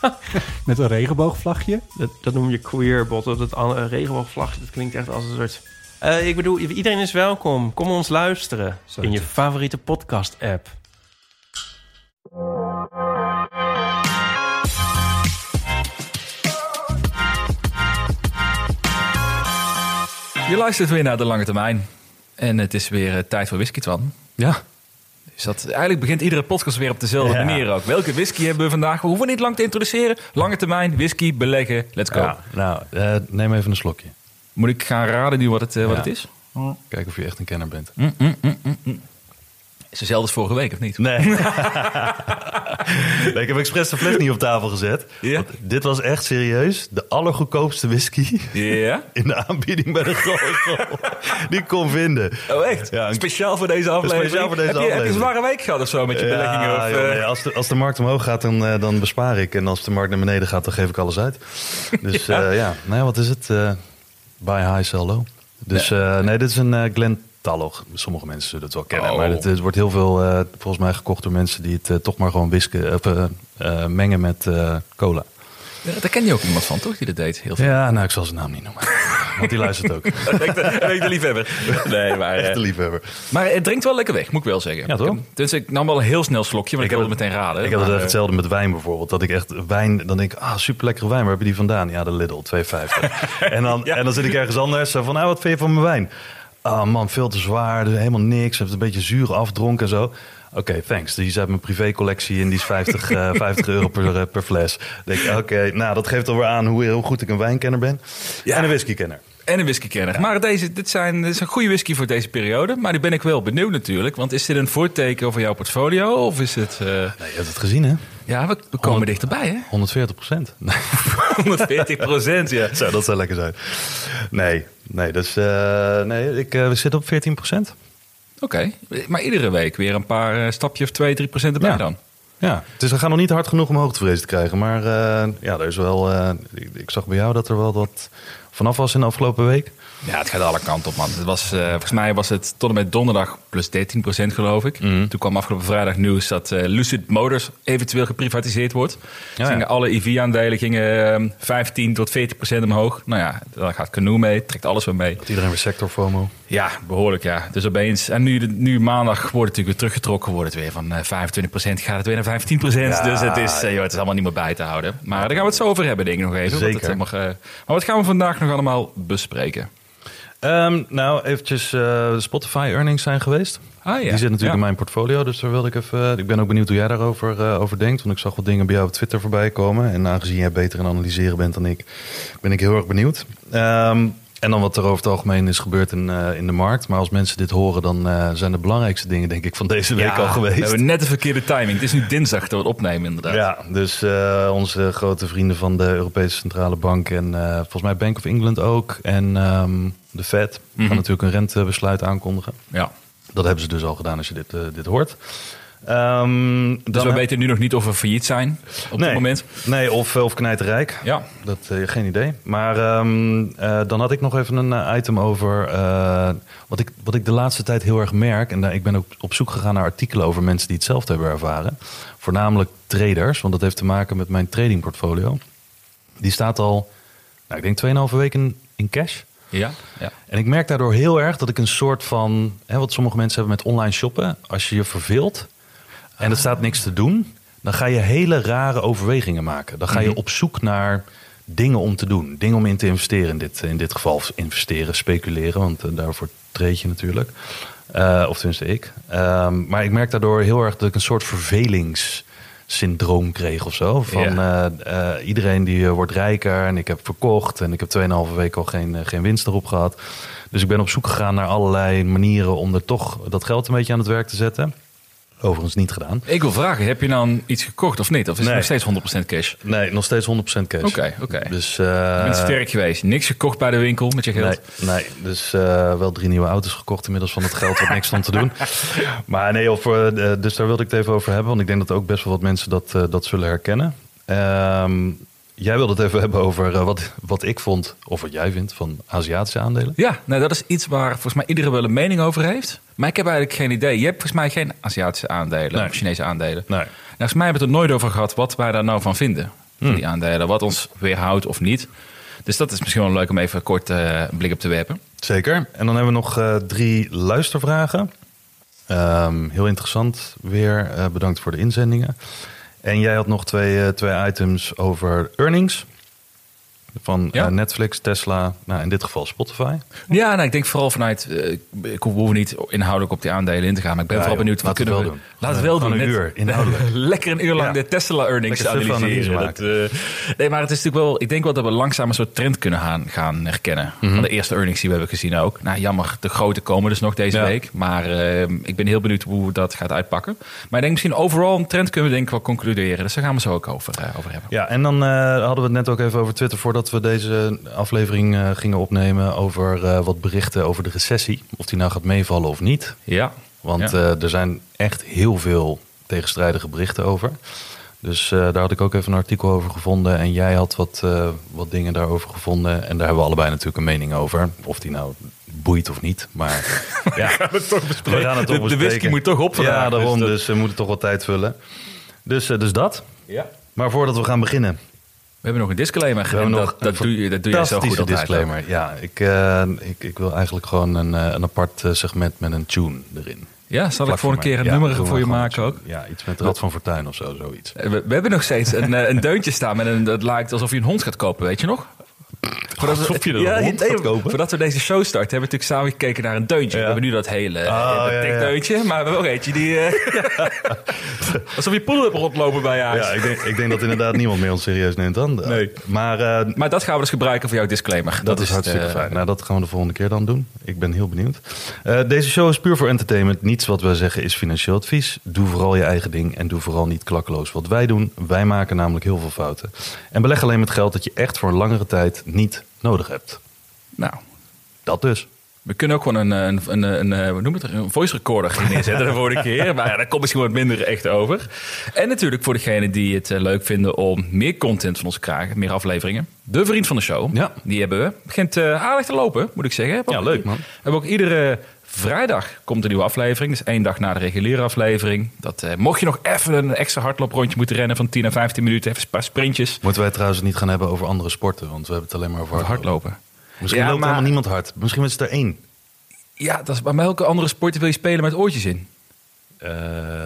met een regenboogvlagje. Dat, dat noem je queerbot. Dat an- regenboogvlagje, dat klinkt echt als een soort... Eh, ik bedoel, iedereen is welkom. Kom ons luisteren Zo in je favoriete podcast-app. Je luistert weer naar de lange termijn. En het is weer eh, tijd voor whisky, Twan. Ja. Dus dat, eigenlijk begint iedere podcast weer op dezelfde Ja. manier ook. Welke whisky hebben we vandaag? We hoeven niet lang te introduceren. Lange termijn, whisky, beleggen, let's go. Ja, nou, eh, neem even een slokje. Moet ik gaan raden nu wat het, eh, wat het is? Kijken of je echt een kenner bent. Mm, mm, mm. Is dezelfde als vorige week, of niet? Nee. nee. Ik heb expres de fles niet op tafel gezet. Ja. Want dit was echt serieus de allergoedkoopste whisky Ja? in de aanbieding bij de Google. Die ik kon vinden. Oh, echt? Ja, een- speciaal voor deze aflevering? Speciaal voor deze heb je, Heb je een zware week gehad of zo met je beleggingen? Ja, Of, joh, eh, nee, als, de, als de markt omhoog gaat, dan, eh, dan bespaar ik. En als de markt naar beneden gaat, dan geef ik alles uit. Dus Ja. ja, ja. Nou, wat is het? Eh, buy high, sell low. Dus eh, nee, dit is een eh Glen Talloch. Sommige mensen zullen het wel kennen. Oh. Maar het, het wordt heel veel, eh, volgens mij, gekocht door mensen die het eh, toch maar gewoon whisken, of, eh, mengen met cola. ja, daar ken je ook iemand van, toch? Die dat deed. Heel veel. Ja, nou, ik zal zijn naam niet noemen. Want die luistert ook. Echt de liefhebber. Nee, maar... eh, Echte liefhebber. Maar het drinkt wel lekker weg, moet ik wel zeggen. Ja, toch? Dus ik nam wel een heel snel slokje, want ik, Ik wilde heb het meteen raden. Ik had het echt hetzelfde met wijn bijvoorbeeld. Dat ik echt wijn, dan denk ik, ah, super lekkere wijn. Waar heb je die vandaan? Ja, de Lidl, 2,50. en, dan, Ja. en dan zit ik ergens anders. Zo van, nou, wat vind je van mijn wijn? Ah man, veel te zwaar. dus Helemaal niks. Heeft een beetje zuur afdronken en zo. Oké, thanks. Die is uit mijn privécollectie en die is 50, eh, 50 euro per, eh, per fles. Dan denk oké, nou, dat geeft alweer aan hoe, hoe goed ik een wijnkenner ben. Ja. En een whiskykenner. En een whiskykenner. Maar deze, dit, zijn, dit is een goede whisky voor deze periode. Maar nu ben ik wel benieuwd natuurlijk. Want is dit een voorteken over jouw portfolio? Of is het... eh, Nee, je hebt het gezien, hè? Ja, we, we komen dichterbij, hè? 140 procent. 140 procent, ja. Zo, dat zou lekker zijn. Nee, nee, dus, eh, nee ik eh, we zitten op 14 procent. Oké. Maar iedere week weer een paar eh, stapje of 2, 3 procent erbij Ja. dan. Ja, dus we gaan nog niet hard genoeg om hoogtevrees te krijgen. Maar ja, er is wel. ik, ik zag bij jou dat er wel wat vanaf was in de afgelopen week. Ja, het gaat alle kanten op, man. Het was, eh, volgens mij was het tot en met donderdag plus 13 procent, geloof ik. Mhm. Toen kwam afgelopen vrijdag nieuws dat eh, Lucid Motors eventueel geprivatiseerd wordt. Ja, gingen ja. alle EV-aandelen gingen eh, 15 tot 40 procent omhoog. Nou ja, daar gaat Canoe mee, trekt alles weer mee. Dat iedereen weer sector FOMO. Ja, behoorlijk, ja. Dus opeens, en nu, nu maandag wordt het natuurlijk weer teruggetrokken. Wordt het weer van eh, 25 procent, gaat het weer naar 15 procent. Ja. Dus het is, eh, joh, het is allemaal niet meer bij te houden. Maar daar gaan we het zo over hebben, denk ik nog even. Zeker. eh, maar wat gaan we vandaag nog allemaal bespreken? Ehm, nou, eventjes eh, Spotify earnings zijn geweest. Ah, ja. Die zit natuurlijk Ja. in mijn portfolio, dus daar wilde ik even. Ik ben ook benieuwd hoe jij daarover eh, over denkt. Want ik zag wat dingen bij jou op Twitter voorbij komen. En aangezien jij beter in analyseren bent dan ik, ben ik heel erg benieuwd. Ehm, en dan wat er over het algemeen is gebeurd in, eh, in de markt. Maar als mensen dit horen, dan eh, zijn de belangrijkste dingen, denk ik, van deze week al We geweest. hebben net de verkeerde timing. Het is nu dinsdag dat we het opnemen, inderdaad. Ja, dus eh, onze grote vrienden van de Europese Centrale Bank en volgens mij Bank of England ook. En ehm, de Fed Mhm. gaan natuurlijk een rentebesluit aankondigen. Ja. Dat hebben ze dus al gedaan als je dit, dit hoort. Ehm, Dus dan we weten nu nog niet of we failliet zijn op nee, dit moment. Nee, of, of knijterrijk. Ja. Dat, eh, geen idee. Maar ehm, eh, dan had ik nog even een eh, item over eh, wat, ik, wat ik de laatste tijd heel erg merk. En daar, ik ben ook op zoek gegaan naar artikelen over mensen die hetzelfde hebben ervaren. Voornamelijk traders, want dat heeft te maken met mijn tradingportfolio. Die staat al, nou, ik denk 2,5 weken in cash. Ja. ja. En ik merk daardoor heel erg dat ik een soort van, hè, wat sommige mensen hebben met online shoppen. Als je je verveelt en er staat niks te doen, dan ga je hele rare overwegingen maken. Dan ga je Mhm. op zoek naar dingen om te doen. Dingen om in te investeren in dit, in dit geval. Investeren, speculeren, want eh, daarvoor treed je natuurlijk. Eh, of tenminste ik. Ehm, maar ik merk daardoor heel erg dat ik een soort vervelingssyndroom kreeg of zo. Van eh, iedereen die wordt rijker en ik heb verkocht en ik heb 2,5 weken al geen, geen winst erop gehad. Dus ik ben op zoek gegaan naar allerlei manieren om er toch dat geld een beetje aan het werk te zetten. Overigens niet gedaan. Ik wil vragen, heb je nou iets gekocht of niet? Of is Nee. het nog steeds 100% cash? Nee, nog steeds 100% cash. Oké, oké. Dus, Je eh, bent sterk geweest. Niks gekocht bij de winkel met je geld. Nee, nee dus eh, wel drie nieuwe auto's gekocht inmiddels van het geld wat niks stond te doen. Maar nee, of, eh, eh, dus daar wilde ik het even over hebben. Want ik denk dat ook best wel wat mensen dat, eh, dat zullen herkennen. Ehm, jij wilde het even hebben over eh, wat, wat ik vond, of wat jij vindt, van Aziatische aandelen. Ja, nou dat is iets waar volgens mij iedereen wel een mening over heeft. Maar ik heb eigenlijk geen idee. Je hebt volgens mij geen Aziatische aandelen Nee. of Chinese aandelen. Nee. Nou, volgens mij hebben we het er nooit over gehad wat wij daar nou van vinden. Van die aandelen. Wat ons weerhoudt of niet. Dus dat is misschien wel leuk om even kort eh, een blik op te werpen. Zeker. En dan hebben we nog eh, drie luistervragen. Ehm, heel interessant weer. Bedankt voor de inzendingen. En jij had nog twee, eh, twee items over earnings. Van Ja. eh, Netflix, Tesla, nou in dit geval Spotify. Ja, nou, ik denk vooral vanuit... eh, ik hoef niet inhoudelijk op die aandelen in te gaan. Maar ik ben Ja, vooral benieuwd... wat kunnen we... doen. Laten we het wel doen. een uur, inhoudelijk. Lekker een uur lang Ja. de Tesla earnings Lekker suffe analyseren. analyse Dat, eh, nee, maar het is natuurlijk wel... Ik denk wel dat we langzaam een soort trend kunnen gaan, gaan herkennen. Mhm. Van de eerste earnings die we hebben gezien ook. Nou, jammer, de grote komen dus nog deze week. Maar ik ben heel benieuwd hoe dat gaat uitpakken. Maar ik denk misschien overal een trend kunnen we denk ik wel concluderen. Dus daar gaan we zo ook over, over hebben. Ja, en dan hadden we het net ook even over Twitter voordat we deze aflevering eh, gingen opnemen. Over eh, wat berichten over de recessie. Of die nou gaat meevallen of niet. Ja. Want Ja. eh, er zijn echt heel veel tegenstrijdige berichten over. Dus daar had ik ook even een artikel over gevonden. En jij had wat, wat dingen daarover gevonden. En daar hebben we allebei natuurlijk een mening over. Of die nou boeit of niet. Maar ja, we gaan het toch bespreken. De- de whisky moet toch op Ja, daarom. dus Dus, dat- we moeten toch wat tijd vullen. Dus, dus dat. ja. Maar voordat we gaan beginnen. We hebben nog een disclaimer. We hebben En nog dat, doe je, dat doe je zo goed altijd. disclaimer. Ja, ik, eh, ik, ik wil eigenlijk gewoon een, eh, een apart eh, segment met een tune erin. Ja, zal ik voor een keer een Ja, nummer voor je maken ook? Ja, iets met Rad van Fortuin of zo, zoiets. We, we hebben nog steeds een, een deuntje staan met een, dat lijkt alsof je een hond gaat kopen, weet je nog? Voordat we, je een hond kopen? Voordat we deze show starten, hebben we natuurlijk samen gekeken naar een deuntje. Ja. We hebben nu dat hele Oh, ja, ja. deuntje, maar we hebben ook eentje die... eh, alsof je poedel hebt rondlopen bij je huis. Ja, ik denk, ik denk dat inderdaad niemand meer ons serieus neemt dan. Nee. Maar eh, Maar dat gaan we dus gebruiken voor jouw disclaimer. dat, is hartstikke fijn. Nou, dat gaan we de volgende keer dan doen. Ik ben heel benieuwd. Deze show is puur voor entertainment. Niets wat wij zeggen is financieel advies. Doe vooral je eigen ding en doe vooral niet klakkeloos wat wij doen. Wij maken namelijk heel veel fouten. En beleg alleen met geld dat je echt voor een langere tijd niet nodig hebt. Nou, Dat dus. We kunnen ook gewoon een, een, een, een, een noem het, een voice recorder gaan neerzetten de vorige keer. Maar ja, daar komt misschien wat minder echt over. En natuurlijk voor degenen die het eh, leuk vinden om meer content van ons te krijgen, meer afleveringen. De vriend van de show, Ja. die hebben we. Begint eh, aardig te lopen, moet ik zeggen. Ja, leuk, man. Hebben ook iedere vrijdag komt een nieuwe aflevering. Dus één dag na de reguliere aflevering. Dat, eh, mocht je nog even een extra hardlooprondje moeten rennen van 10 à 15 minuten, even een paar sprintjes. Moeten wij trouwens niet gaan hebben over andere sporten, want we hebben het alleen maar over hardlopen. hardlopen. Misschien Ja, loopt maar- helemaal niemand hard. Misschien is het er één. Ja, dat is, maar welke andere sporten wil je spelen met oortjes in? Eh,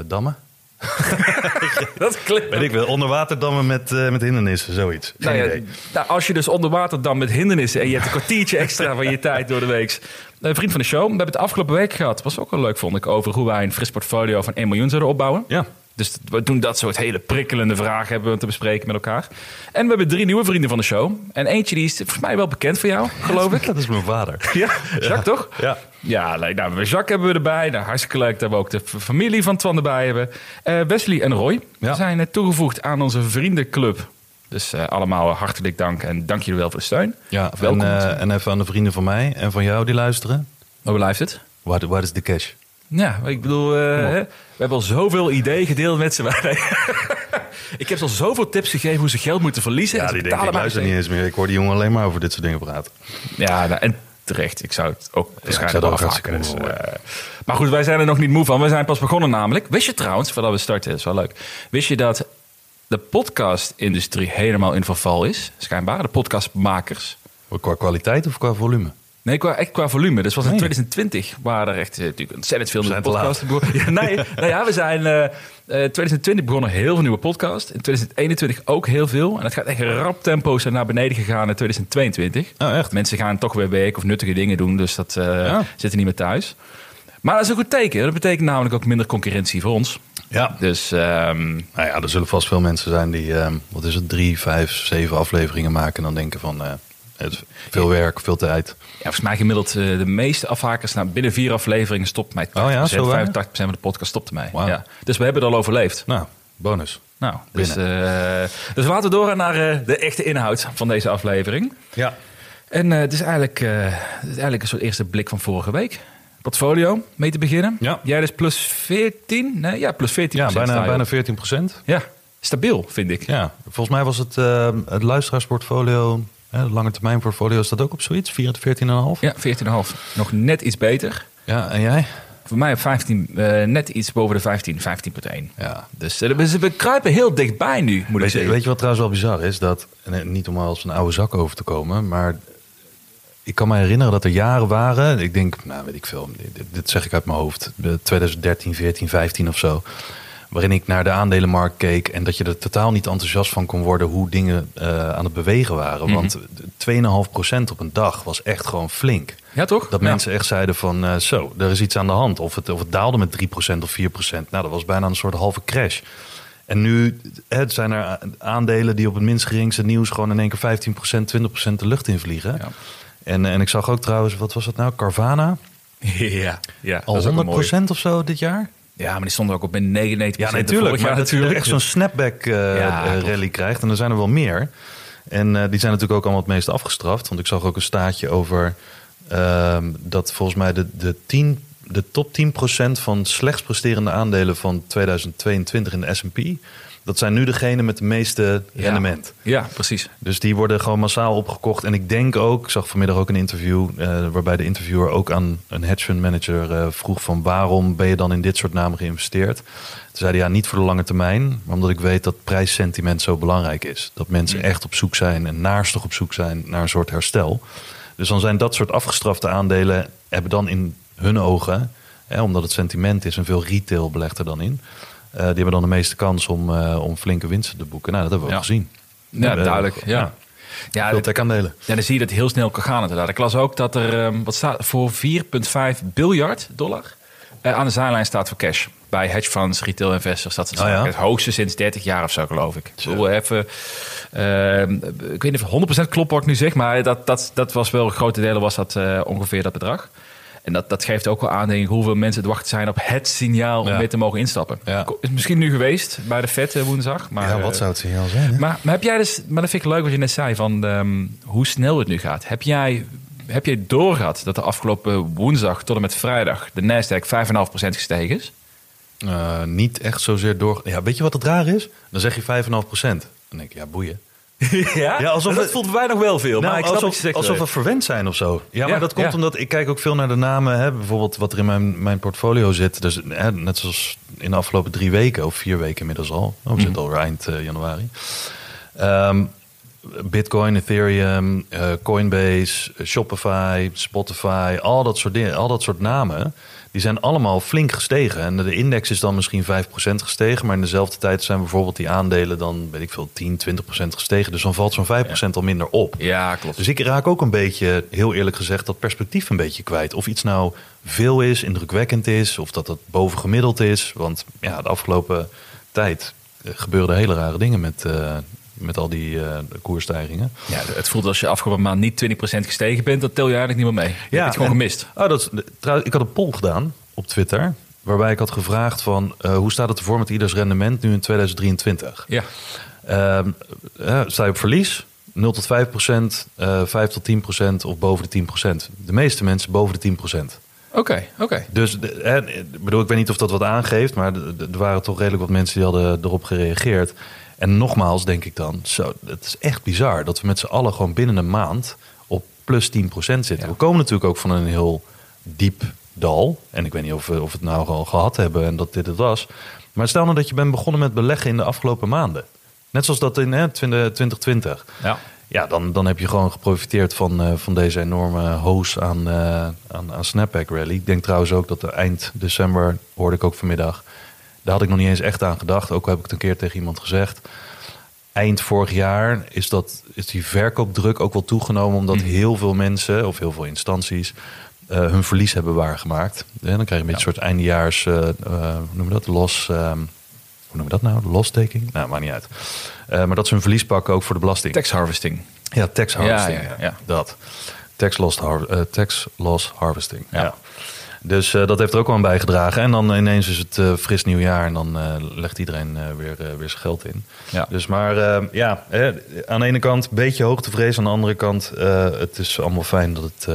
dammen? Dat klinkt Weet ik wel. Onderwaterdammen met, eh, met hindernissen, zoiets. Nou ja, nou, als je dus onder water dan met hindernissen en je hebt een kwartiertje extra van je tijd door de week. Een vriend van de show, we hebben het afgelopen week gehad. Was ook wel leuk, vond ik, over hoe wij een fris portfolio van 1 miljoen zouden opbouwen. Ja. Dus we doen dat soort hele prikkelende vragen hebben we te bespreken met elkaar. En we hebben drie nieuwe vrienden van de show. En eentje die is volgens mij wel bekend voor jou, geloof ik. Dat is mijn vader. Ja, Jacques toch? Ja. Ja, nou, Jacques hebben we erbij. Nou, hartstikke leuk dat we ook de familie van Twan erbij hebben. Eh, Wesley en Roy Ja. zijn eh, toegevoegd aan onze vriendenclub. Dus eh, allemaal hartelijk dank en dank jullie wel voor de steun. Ja, welkom. En, en even aan de vrienden van mij en van jou die luisteren. Hoe blijft het? Waar, waar is de cash? Ja, ik bedoel, eh, hè, we hebben al zoveel ideeën gedeeld met ze. ik heb ze al zoveel tips gegeven hoe ze geld moeten verliezen. Ja, En die denk betalen ik luister niet eens meer. Ik hoor die jongen alleen maar over dit soort dingen praten. Ja, nou, en terecht. Ik zou het ook waarschijnlijk er wel Dus, eh, maar goed, wij zijn er nog niet moe van. We zijn pas begonnen namelijk. Wist je trouwens, voordat we starten, is wel leuk. Wist je dat de podcast-industrie helemaal in verval is? Schijnbaar, de podcastmakers. Qua kwaliteit of qua volume? Nee, qua, echt qua volume. Dus was in Nee. 2020 waren er echt eh, natuurlijk ontzettend veel We nieuwe podcasts. Ja, nee, nou ja, we zijn eh, eh, 2020 begonnen heel veel nieuwe podcasts. In 2021 ook heel veel. En het gaat echt rap tempo zijn naar beneden gegaan in 2022. Oh, echt? Mensen gaan toch weer werken of nuttige dingen doen, dus dat eh, Ja. zitten niet meer thuis. Maar dat is een goed teken. Dat betekent namelijk ook minder concurrentie voor ons. Ja. Dus ehm, Nou ja, er zullen vast veel mensen zijn die, eh, wat is het, drie, vijf, zeven afleveringen maken. En dan denken van, eh, Het, veel werk, veel tijd. Ja, volgens mij gemiddeld eh, de meeste afhakers. Nou, binnen vier afleveringen stopt mij 80%, Oh ja, zo weinig? 85% van de podcast stopte mij. Ja. Dus we hebben het al overleefd. Nou, bonus. Nou, dus, eh, dus laten we door naar eh, de echte inhoud van deze aflevering. Ja. En het, is eigenlijk, het is eigenlijk een soort eerste blik van vorige week. Portfolio, mee te beginnen. Ja. Jij dus plus 14? Nee, ja, plus 14 Ja, bijna, bijna op. 14 procent. Ja, stabiel vind ik. Ja, volgens mij was het, het luisteraarsportfolio, hè, lange termijn portfolio, staat ook op zoiets, 14,5. Ja, 14,5. Nog net iets beter. Ja, en jij? Voor mij op 15, eh, net iets boven de 15, 15,1. Ja. Dus eh, we, kruipen heel dichtbij nu, moet ik Weet zeggen. weet je wat trouwens wel bizar is? Dat, en niet om als een oude zak over te komen, maar ik kan me herinneren dat er jaren waren, ik denk, nou weet ik veel, dit, dit zeg ik uit mijn hoofd, de 2013, 14, 15 of zo, waarin ik naar de aandelenmarkt keek en dat je er totaal niet enthousiast van kon worden hoe dingen eh, aan het bewegen waren. Mhm. Want 2,5% op een dag was echt gewoon flink. Ja, toch? Dat Ja. mensen echt zeiden van eh, zo, er is iets aan de hand. Of het, of het daalde met 3% of 4%. Nou, dat was bijna een soort halve crash. En nu hè, zijn er aandelen die op het minst geringste nieuws gewoon in één keer 15%, 20% de lucht in vliegen. Ja. En, en ik zag ook trouwens, wat was het nou? Carvana. Ja, ja Al dat is ook wel mooi. 100% of zo dit jaar? Ja, maar die stonden ook op met 99% Ja, natuurlijk. Maar dat je echt zo'n snapback eh, Ja, eh, rally krijgt. En er zijn er wel meer. En eh, die zijn natuurlijk ook allemaal het meest afgestraft. Want ik zag ook een staatje over ehm, dat volgens mij de, de, 10, de top 10% van slechts presterende aandelen van 2022 in de S&P... dat zijn nu degene met de meeste rendement. Ja, precies. Dus die worden gewoon massaal opgekocht. En ik denk ook, ik zag vanmiddag ook een interview... eh, waarbij de interviewer ook aan een hedge fund manager eh, vroeg... van waarom ben je dan in dit soort namen geïnvesteerd? Toen zei hij, ja, niet voor de lange termijn... maar omdat ik weet dat prijssentiment zo belangrijk is. Dat mensen echt op zoek zijn en naarstig op zoek zijn naar een soort herstel. Dus dan zijn dat soort afgestrafte aandelen... hebben dan in hun ogen, hè, omdat het sentiment is... en veel retail belegt er dan in... eh, die hebben dan de meeste kans om, eh, om flinke winsten te boeken. Nou, dat hebben we Ja. ook gezien. Ja, duidelijk. Ja. ja. Ja, Veel tech-aandelen. ja, dan zie je dat het heel snel kan gaan inderdaad. Ik las ook dat er ehm, wat staat voor 4,5 biljard dollar eh, aan de zijlijn staat voor cash. Bij hedge funds, retail investors. Dat soort Oh ja? Het hoogste sinds 30 jaar of zo, geloof ik. Ik even, ehm, ik weet niet of het 100% klopt wat ik nu zeg, maar dat, dat, dat was wel, grote delen was dat ongeveer dat bedrag. En dat, dat geeft ook wel aan denk ik, hoeveel mensen het wachten zijn op het signaal om Ja. weer te mogen instappen. Ja. Is misschien nu geweest bij de FED eh, woensdag. Maar, ja, wat zou het signaal zijn? hè? maar, maar heb jij dus, maar dat vind ik leuk wat je net zei van ehm, hoe snel het nu gaat. Heb jij, heb jij doorgehad dat de afgelopen woensdag tot en met vrijdag de Nasdaq 5,5% gestegen is? Eh, niet echt zozeer door. Ja, weet je wat het raar is? Dan zeg je 5,5% Dan denk ik, ja, boeien. ja, Ja, alsof dat het- voelt mij nog wel veel. maar Nou, ik snap wat alsof, je alsof we verwend zijn of zo. Ja, maar dat komt ja. omdat ik kijk ook veel naar de namen. Hè, bijvoorbeeld wat er in mijn, mijn portfolio zit. Dus, hè, net zoals in de afgelopen drie weken of vier weken inmiddels al. Oh, we zitten al eind eh, januari. Ehm, Bitcoin, Ethereum, eh, Coinbase, Shopify, Spotify, al dat soort dingen, al dat soort namen, die zijn allemaal flink gestegen. En de index is dan misschien 5% gestegen, maar in dezelfde tijd zijn bijvoorbeeld die aandelen dan, weet ik veel, 10, 20% gestegen. Dus dan valt zo'n 5% al minder op. Ja, klopt. Dus ik raak ook een beetje, heel eerlijk gezegd, dat perspectief een beetje kwijt. Of iets nou veel is, indrukwekkend is, of dat het bovengemiddeld is. Want ja, de afgelopen tijd eh, gebeurden hele rare dingen met, eh, met al die eh, koersstijgingen. Ja, het voelt als je afgelopen maand niet 20% gestegen bent, dan tel je eigenlijk niet meer mee. Je hebt het gewoon en- gemist. Oh, dat trouwens, ik had een poll gedaan op Twitter. Waarbij ik had gevraagd van eh, hoe staat het ervoor met ieders rendement nu in 2023? Ja. Eh, sta je op verlies? 0 tot 5 procent, eh 5 tot 10 procent of boven de 10 procent. De meeste mensen boven de 10 procent. Oké, oké. Dus bedoel, ik weet niet of dat wat aangeeft, maar er waren toch redelijk wat mensen die hadden erop gereageerd. En nogmaals denk ik dan, zo, het is echt bizar dat we met z'n allen gewoon binnen een maand op plus 10 procent zitten. Ja. We komen natuurlijk ook van een heel diep dal. En ik weet niet of we, of het nou al gehad hebben en dat dit het was. Maar stel nou dat je bent begonnen met beleggen in de afgelopen maanden. Net zoals dat in hè, 2020. Ja. Ja, dan, dan heb je gewoon geprofiteerd van, eh, van deze enorme hoos aan, eh aan, aan Snapback Rally. Ik denk trouwens ook dat er eind december, hoorde ik ook vanmiddag, daar had ik nog niet eens echt aan gedacht. Ook heb ik het een keer tegen iemand gezegd. Eind vorig jaar is, dat, is die verkoopdruk ook wel toegenomen, omdat heel veel mensen of heel veel instanties eh, hun verlies hebben waargemaakt. En dan krijg je een beetje een soort eindejaars, eh, eh, hoe noemen we dat, los, ehm, hoe noemen we dat nou, lostaking? Nou, maakt niet uit. Eh, maar dat ze hun verlies pakken ook voor de belasting. Tax harvesting. Ja, tax harvesting. Ja, ja, ja. Dat. Tax loss, har- eh, tax loss harvesting. Ja. Dus eh, dat heeft er ook wel aan bijgedragen. En dan ineens is het eh, fris nieuwjaar en dan eh, legt iedereen weer, weer zijn geld in. Ja. Dus maar ja, eh, aan de ene kant een beetje hoogtevrees. Aan de andere kant, het is allemaal fijn dat het...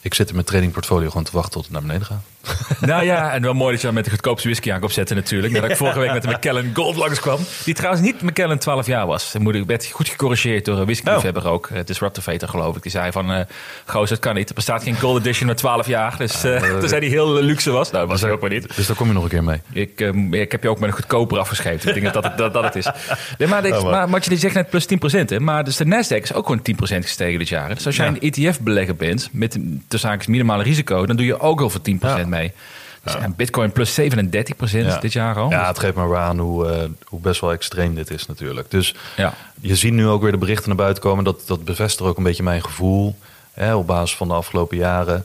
ik zit in mijn tradingportfolio gewoon te wachten tot het naar beneden gaat. Nou ja, en wel mooi dat je dan met de goedkoopste whisky aan opzetten natuurlijk. Nadat ik vorige week met de McKellen Gold langskwam. Die trouwens niet McKellen 12 jaar was. Moet ik werd goed gecorrigeerd door een whiskyliefhebber ook. Het Disruptivator geloof ik. Die zei van, eh goos, dat kan niet. Er bestaat geen Gold Edition met 12 jaar. Dus eh toen zei hij heel eh, luxe was. Nou, dat was hij ook maar niet. Dus daar kom je nog een keer mee. Ik, eh, ik heb je ook met een goedkoper afgescheept. Ik denk dat dat, dat, dat het is. Nee, maar, dit- Oh, maar- maar, je zegt net plus 10%. Hè? Maar dus de Nasdaq is ook gewoon 10% gestegen dit jaar. Dus als jij Ja. een ETF-belegger bent met de minimale risico, dan doe je ook al voor 10% Ja. Mee. Dus en Bitcoin plus 37% Ja. dit jaar al. Ja, het geeft maar weer aan hoe, eh, hoe best wel extreem dit is natuurlijk. Dus Ja. je ziet nu ook weer de berichten naar buiten komen. Dat, dat bevestigt ook een beetje mijn gevoel. Hè, op basis van de afgelopen jaren.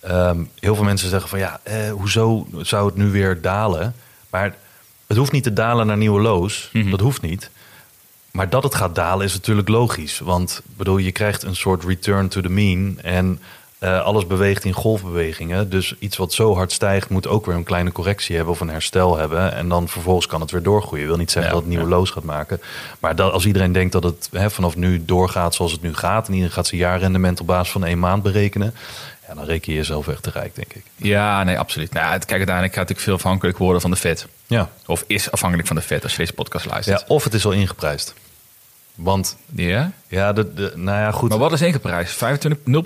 Ehm, heel veel mensen zeggen van ja, eh, hoezo zou het nu weer dalen? Maar het hoeft niet te dalen naar nieuwe lows. Mhm. Dat hoeft niet. Maar dat het gaat dalen is natuurlijk logisch. Want bedoel, je krijgt een soort return to the mean. En eh, alles beweegt in golfbewegingen. Dus iets wat zo hard stijgt, moet ook weer een kleine correctie hebben of een herstel hebben. En dan vervolgens kan het weer doorgroeien. Ik wil niet zeggen Ja, dat het nieuwe lows gaat maken. Maar dat, als iedereen denkt dat het hè, vanaf nu doorgaat zoals het nu gaat. En iedereen gaat zijn jaarrendement op basis van één maand berekenen. Ja, dan reken je jezelf echt te rijk, denk ik. Ja, nee, absoluut. Nou, het, kijk, uiteindelijk gaat het natuurlijk veel afhankelijk worden van de Fed. Ja. Of is afhankelijk van de Fed als je deze podcast luistert. ja, of het is al ingeprijsd. Want Ja? ja, de, de, nou ja, goed. Maar wat is ingeprijsd? 25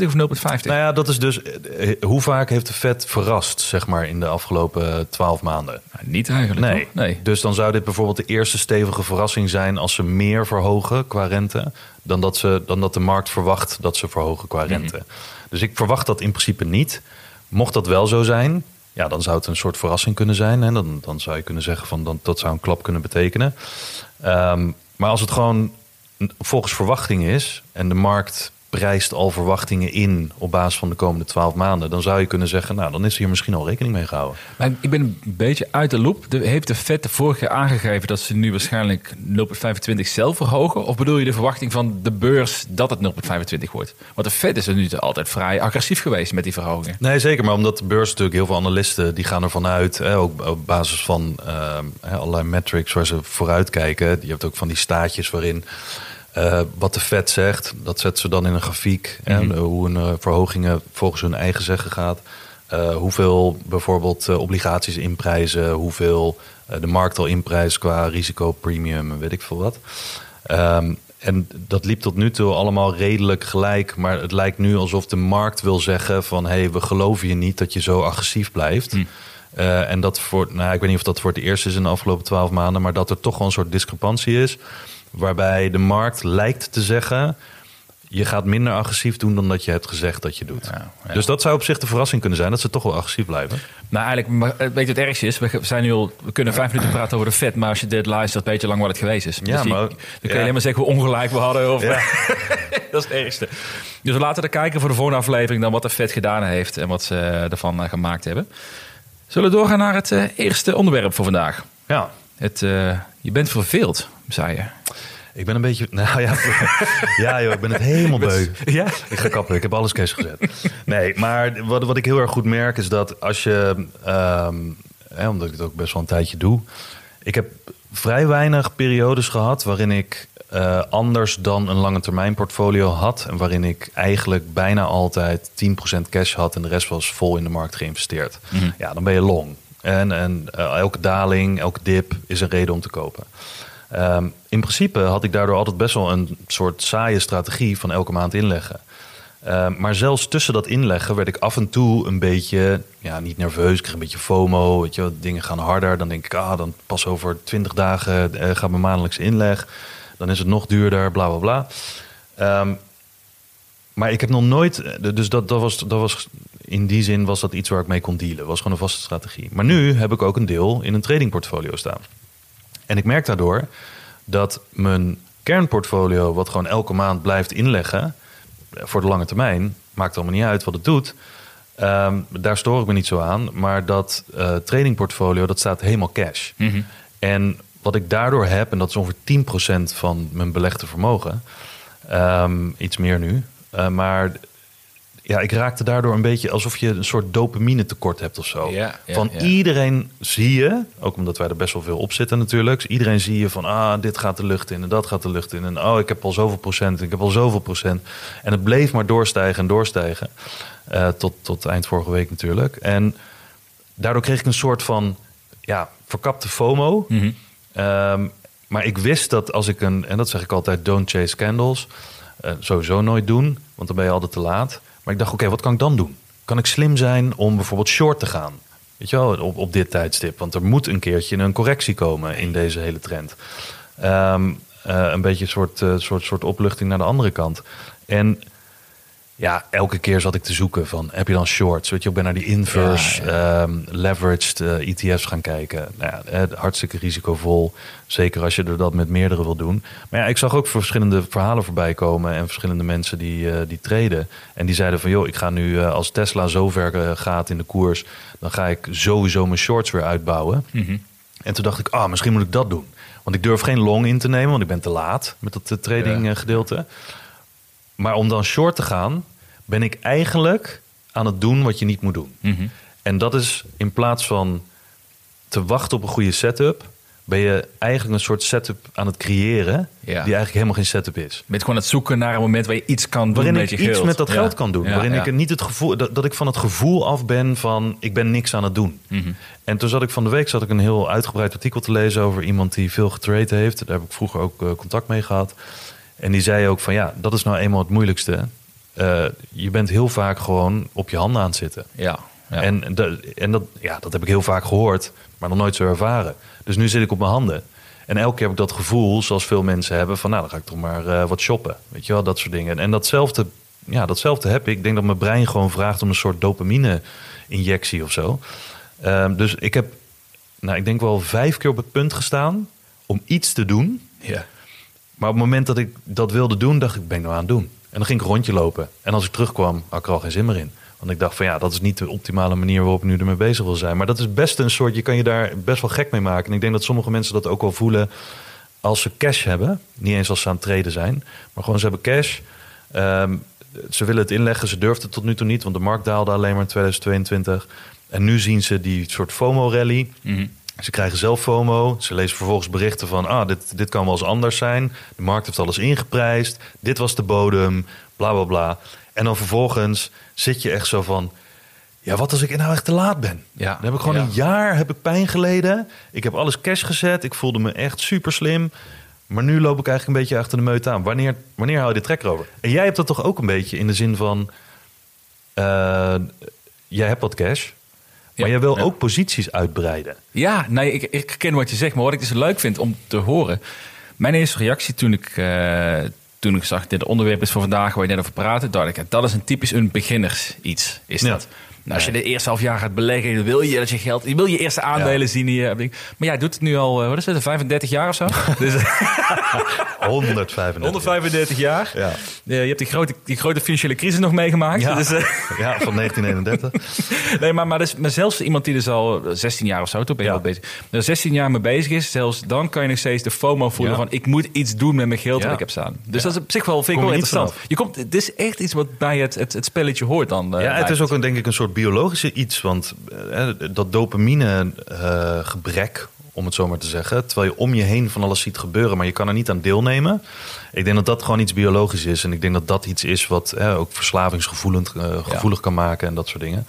0,25 of 0,50? Nou ja, dat is dus. eh, eh, Hoe vaak heeft de Fed verrast, zeg maar, in de afgelopen twaalf maanden? Nou, niet eigenlijk. Nee. nee. Dus dan zou dit bijvoorbeeld de eerste stevige verrassing zijn als ze meer verhogen qua rente. Dan dat, ze, dan dat de markt verwacht dat ze verhogen qua rente. Dus ik verwacht dat in principe niet. Mocht dat wel zo zijn, ja, dan zou het een soort verrassing kunnen zijn. En dan, dan zou je kunnen zeggen van dan, dat zou een klap kunnen betekenen. Ehm, maar als het gewoon volgens verwachting is en de markt prijst al verwachtingen in op basis van de komende twaalf maanden, dan zou je kunnen zeggen, nou, dan is hier misschien al rekening mee gehouden. Maar ik ben een beetje uit de loop. De, heeft de Fed de vorige keer aangegeven dat ze nu waarschijnlijk 0,25 zelf verhogen? Of bedoel je de verwachting van de beurs dat het 0,25 wordt? Want de Fed is er nu altijd vrij agressief geweest met die verhogingen. Nee, zeker. Maar omdat de beurs natuurlijk heel veel analisten die gaan ervan uit, hè, ook op basis van ehm, allerlei metrics waar ze vooruit kijken. Je hebt ook van die staatjes waarin eh, wat de Fed zegt, dat zetten ze dan in een grafiek. En Mhm. hoe een eh, verhogingen volgens hun eigen zeggen gaat. Eh, hoeveel bijvoorbeeld eh, obligaties inprijzen, hoeveel eh, de markt al inprijst qua risicopremium weet ik veel wat. Ehm, en dat liep tot nu toe allemaal redelijk gelijk. Maar het lijkt nu alsof de markt wil zeggen van... hé, hey, we geloven je niet dat je zo agressief blijft. Hm. Eh, en dat voor, nou, ik weet niet of dat voor het eerst is in de afgelopen twaalf maanden... maar dat er toch wel een soort discrepantie is... waarbij de markt lijkt te zeggen... je gaat minder agressief doen dan dat je hebt gezegd dat je doet. Ja, ja. Dus dat zou op zich de verrassing kunnen zijn... dat ze toch wel agressief blijven. Nou, eigenlijk, eh, weet je wat het ergste is? We zijn nu al, we kunnen vijf minuten praten over de Fed, maar als je dit luistert, weet je lang wat het geweest is. Ja, Dus die- maar- dan kun je ja. alleen maar zeggen hoe ongelijk we hadden. Of, Ja. dat is het ergste. Dus we laten we kijken voor de volgende aflevering dan wat de Fed gedaan heeft en wat ze eh, ervan eh, gemaakt hebben. Zullen we doorgaan naar het eerste onderwerp voor vandaag? Ja, Het, je bent verveeld, zei je. ik ben een beetje... Nou ja, ja joh, ik ben het helemaal beu. Ja? Ik ga kappen, ik heb alles cash gezet. Nee, maar wat, wat ik heel erg goed merk is dat als je, ehm, hè, omdat ik het ook best wel een tijdje doe, ik heb vrij weinig periodes gehad waarin ik eh, anders dan een lange termijn portfolio had en waarin ik eigenlijk bijna altijd 10% cash had en de rest was vol in de markt geïnvesteerd. Ja, dan ben je long. En, en eh, elke daling, elke dip is een reden om te kopen. Ehm, in principe had ik daardoor altijd best wel een soort saaie strategie van elke maand inleggen. Ehm, maar zelfs tussen dat inleggen werd ik af en toe een beetje, ja, niet nerveus. Ik kreeg een beetje FOMO, weet je dingen gaan harder. Dan denk ik, ah, dan pas over 20 dagen eh, gaat mijn maandelijkse inleg. Dan is het nog duurder, bla bla bla. Ehm, maar ik heb nog nooit, eh, dus dat, dat, was, dat was in die zin was dat iets waar ik mee kon dealen. was gewoon een vaste strategie. Maar nu heb ik ook een deel in een tradingportfolio staan. En ik merk daardoor dat mijn kernportfolio, wat gewoon elke maand blijft inleggen, eh, voor de lange termijn, maakt allemaal niet uit wat het doet. Ehm, daar stoor ik me niet zo aan. Maar dat eh tradingportfolio, dat staat helemaal cash. En wat ik daardoor heb, en dat is ongeveer 10% van mijn belegde vermogen. Ehm, iets meer nu. Eh, maar ja, ik raakte daardoor een beetje alsof je een soort dopamine tekort hebt of zo. Ja, ja, van ja. iedereen zie je, ook omdat wij er best wel veel op zitten natuurlijk. dus iedereen zie je van, ah, dit gaat de lucht in en dat gaat de lucht in. En oh, ik heb al zoveel procent, ik heb al zoveel procent. En het bleef maar doorstijgen en doorstijgen. Eh, tot, tot eind vorige week natuurlijk. En daardoor kreeg ik een soort van, ja, verkapte FOMO. Mhm. Ehm, maar ik wist dat als ik een, en dat zeg ik altijd, don't chase candles. eh, sowieso nooit doen, want dan ben je altijd te laat. Maar ik dacht, oké, wat kan ik dan doen? Kan ik slim zijn om bijvoorbeeld short te gaan? Weet je wel, op, op dit tijdstip. Want er moet een keertje een correctie komen in deze hele trend. Ehm, eh, een beetje een soort, eh, soort, soort opluchting naar de andere kant. En ja, elke keer zat ik te zoeken van, heb je dan shorts? Weet je, ik ben naar die inverse, ehm, leveraged eh, ETF's gaan kijken. Nou ja, hartstikke risicovol. Zeker als je er dat met meerdere wil doen. Maar ja, ik zag ook verschillende verhalen voorbij komen en verschillende mensen die, eh, die treden. En die zeiden van, joh, ik ga nu eh, als Tesla zo ver gaat in de koers, dan ga ik sowieso mijn shorts weer uitbouwen. Mhm. En toen dacht ik, ah, misschien moet ik dat doen. Want ik durf geen long in te nemen, want ik ben te laat met dat trading Ja. Maar om dan short te gaan, ben ik eigenlijk aan het doen wat je niet moet doen. Mhm. En dat is in plaats van te wachten op een goede setup, ben je eigenlijk een soort setup aan het creëren die eigenlijk helemaal geen setup is. Bent gewoon het zoeken naar een moment waar je iets kan doen Waarin met ik je iets met dat Ja. geld kan doen. Ja, waarin ik niet het gevoel dat, dat ik van het gevoel af ben van ik ben niks aan het doen. Mhm. En toen zat ik van de week zat ik een heel uitgebreid artikel te lezen over iemand die veel getrade heeft. Daar heb ik vroeger ook eh, contact mee gehad. En die zei ook van ja, dat is nou eenmaal het moeilijkste. Eh, je bent heel vaak gewoon op je handen aan het zitten. Ja. ja. En, dat, en dat, ja, dat heb ik heel vaak gehoord, maar nog nooit zo ervaren. Dus nu zit ik op mijn handen. En elke keer heb ik dat gevoel, zoals veel mensen hebben, van nou, dan ga ik toch maar eh, wat shoppen. Weet je wel, dat soort dingen. En datzelfde, ja, datzelfde heb ik. Ik denk dat mijn brein gewoon vraagt om een soort dopamine-injectie of zo. Ehm, dus ik heb, nou, ik denk wel vijf keer op het punt gestaan om iets te doen. ja. Maar op het moment dat ik dat wilde doen, dacht ik, ben ik nou aan het doen? En dan ging ik een rondje lopen. En als ik terugkwam, had ik er al geen zin meer in. Want ik dacht van ja, dat is niet de optimale manier waarop ik nu ermee bezig wil zijn. Maar dat is best een soort, je kan je daar best wel gek mee maken. En ik denk dat sommige mensen dat ook wel voelen als ze cash hebben. Niet eens als ze aan het treden zijn. Maar gewoon ze hebben cash. Ehm, ze willen het inleggen, ze durfden het tot nu toe niet. Want de markt daalde alleen maar in 2022. En nu zien ze die soort FOMO-rally. Mhm. Ze krijgen zelf FOMO. Ze lezen vervolgens berichten van... ah, dit, dit kan wel eens anders zijn. De markt heeft alles ingeprijsd. Dit was de bodem. Bla, bla, bla. En dan vervolgens zit je echt zo van... ja, wat als ik nou echt te laat ben? Ja. Dan heb ik gewoon Ja. een jaar heb ik pijn geleden. Ik heb alles cash gezet. Ik voelde me echt super slim. Maar nu loop ik eigenlijk een beetje achter de meut aan. Wanneer, wanneer hou je de trek over? En jij hebt dat toch ook een beetje in de zin van... eh, jij hebt wat cash... Maar jij wil ook posities uitbreiden. Ja, nee, ik, ik herken wat je zegt. Maar wat ik dus leuk vind om te horen. Mijn eerste reactie toen ik, eh, toen ik zag dit onderwerp is voor vandaag waar je net over praten, dacht ik, dat is een typisch een beginners iets. Is dat? Nou, als je de eerste half jaar gaat beleggen, wil je dat je geld, je wil je eerste aandelen zien. Je- maar jij doet het nu al, eh, wat is het, 35 jaar of zo? dus 135. 135 jaar. Ja. Eh, je hebt die grote, die grote financiële crisis nog meegemaakt. Ja. Dus, eh, ja, van 1931. Nee, maar, maar, dus, maar zelfs iemand die dus al 16 jaar of zo, toch ben je Ja. al bezig. Er 16 jaar mee bezig is, zelfs dan kan je nog steeds de FOMO voelen van ik moet iets doen met mijn geld dat ik heb staan. Dus dat is op zich wel, vind ik wel interessant. vanaf. Je komt, het is echt iets wat bij het, het, het spelletje hoort dan. eh, ja, het is ook een, denk ik een soort biologische iets. Want eh, dat dopamine eh, gebrek, om het zo maar te zeggen. Terwijl je om je heen van alles ziet gebeuren, maar je kan er niet aan deelnemen. Ik denk dat dat gewoon iets biologisch is. En ik denk dat dat iets is wat eh, ook verslavingsgevoelig eh, gevoelig kan maken en dat soort dingen.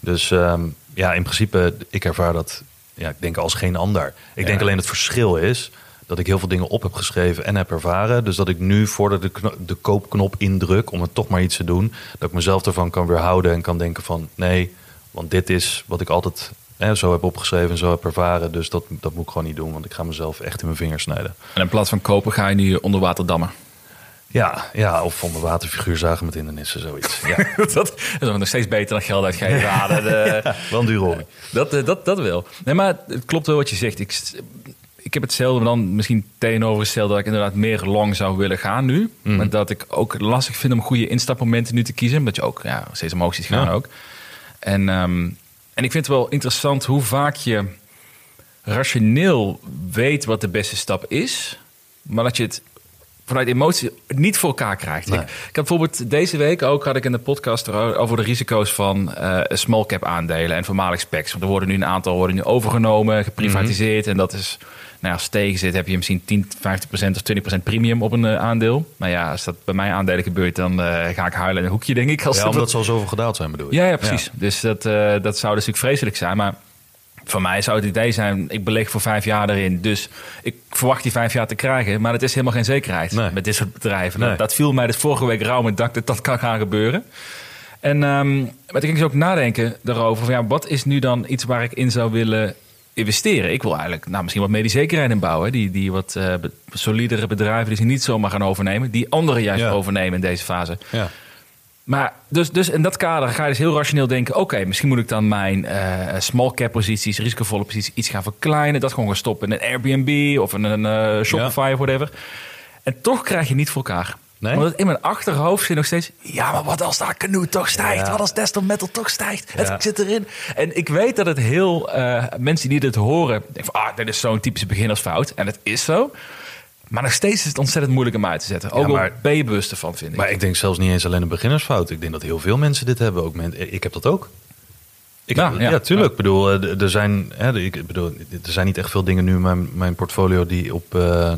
Dus ehm, ja, in principe, ik ervaar dat, ja, ik denk als geen ander. Ik Ja. denk alleen het verschil is dat ik heel veel dingen op heb geschreven en heb ervaren. Dus dat ik nu voordat de, kno- de koopknop indruk om het toch maar iets te doen, dat ik mezelf ervan kan weerhouden en kan denken van nee, want dit is wat ik altijd hè, zo heb opgeschreven en zo heb ervaren. Dus dat, dat moet ik gewoon niet doen, want ik ga mezelf echt in mijn vingers snijden. En in plaats van kopen ga je nu onder water dammen. Ja, ja of onder waterfiguur zagen met hindernissen, zoiets. Ja, dat, is nog steeds beter dan geld uitgeven. Ja, dat, eh, wel een hobby. Dat, eh, dat, dat wel. Nee, maar het klopt wel wat je zegt. Ik, ik heb hetzelfde, maar dan misschien tegenovergesteld dat ik inderdaad meer long zou willen gaan nu. Mhm. Maar dat ik ook lastig vind om goede instapmomenten nu te kiezen. Omdat je ook ja, steeds omhoog ziet gaan Ja. ook. En, ehm, en ik vind het wel interessant hoe vaak je rationeel weet wat de beste stap is. Maar dat je het vanuit emotie niet voor elkaar krijgt. Nee. Ik, ik had bijvoorbeeld deze week ook had ik in de podcast over de risico's van eh, small cap aandelen en voormalig specs. Want er worden nu een aantal worden nu overgenomen, geprivatiseerd. En dat is, nou als het tegen zit, heb je misschien 10, 15% of 20% premium op een eh, aandeel. Maar ja, als dat bij mijn aandelen gebeurt, dan eh, ga ik huilen in een hoekje, denk ik. Als Ja, dat- omdat ze al zoveel gedaald zijn, bedoel je? ja, ja, precies. Dus dat, eh, dat zou dus natuurlijk vreselijk zijn. Maar voor mij zou het idee zijn, ik beleg voor vijf jaar erin. Dus ik verwacht die vijf jaar te krijgen. Maar het is helemaal geen zekerheid Nee. met dit soort bedrijven. Nee. Dat, dat viel mij dus vorige week rauw met dak dat dat kan gaan gebeuren. En ehm, maar toen ging ik dus ook nadenken daarover. Van, ja, wat is nu dan iets waar ik in zou willen investeren? Ik wil eigenlijk nou, misschien wat die zekerheid inbouwen. Die, die wat be- solidere bedrijven die ze niet zomaar gaan overnemen. Die anderen juist Ja. overnemen in deze fase. Ja. Maar dus, dus in dat kader ga je dus heel rationeel denken... oké, misschien moet ik dan mijn eh, small cap posities, risicovolle posities... iets gaan verkleinen, dat gewoon gaan stoppen in een Airbnb... of in een eh, Shopify of whatever. En toch krijg je niet voor elkaar. Nee? In mijn achterhoofd zit nog steeds... ja, maar wat als daar canoe toch stijgt? Ja. Wat als Desktop Metal toch stijgt? Het Ja. zit erin. En ik weet dat het heel... eh, mensen die dit horen... denken van, ah, dit is zo'n typische beginnersfout. En het is zo. Maar nog steeds is het ontzettend moeilijk om uit te zetten. Ook maar- al ben je bewust ervan, vind ik. Maar ik denk zelfs niet eens alleen een beginnersfout. Ik denk dat heel veel mensen dit hebben. Ook men, ik heb dat ook. Ik Ja, ja. ja, tuurlijk. Ik bedoel, eh, er zijn, hè, ik bedoel, er zijn niet echt veel dingen nu in mijn, mijn portfolio die op eh,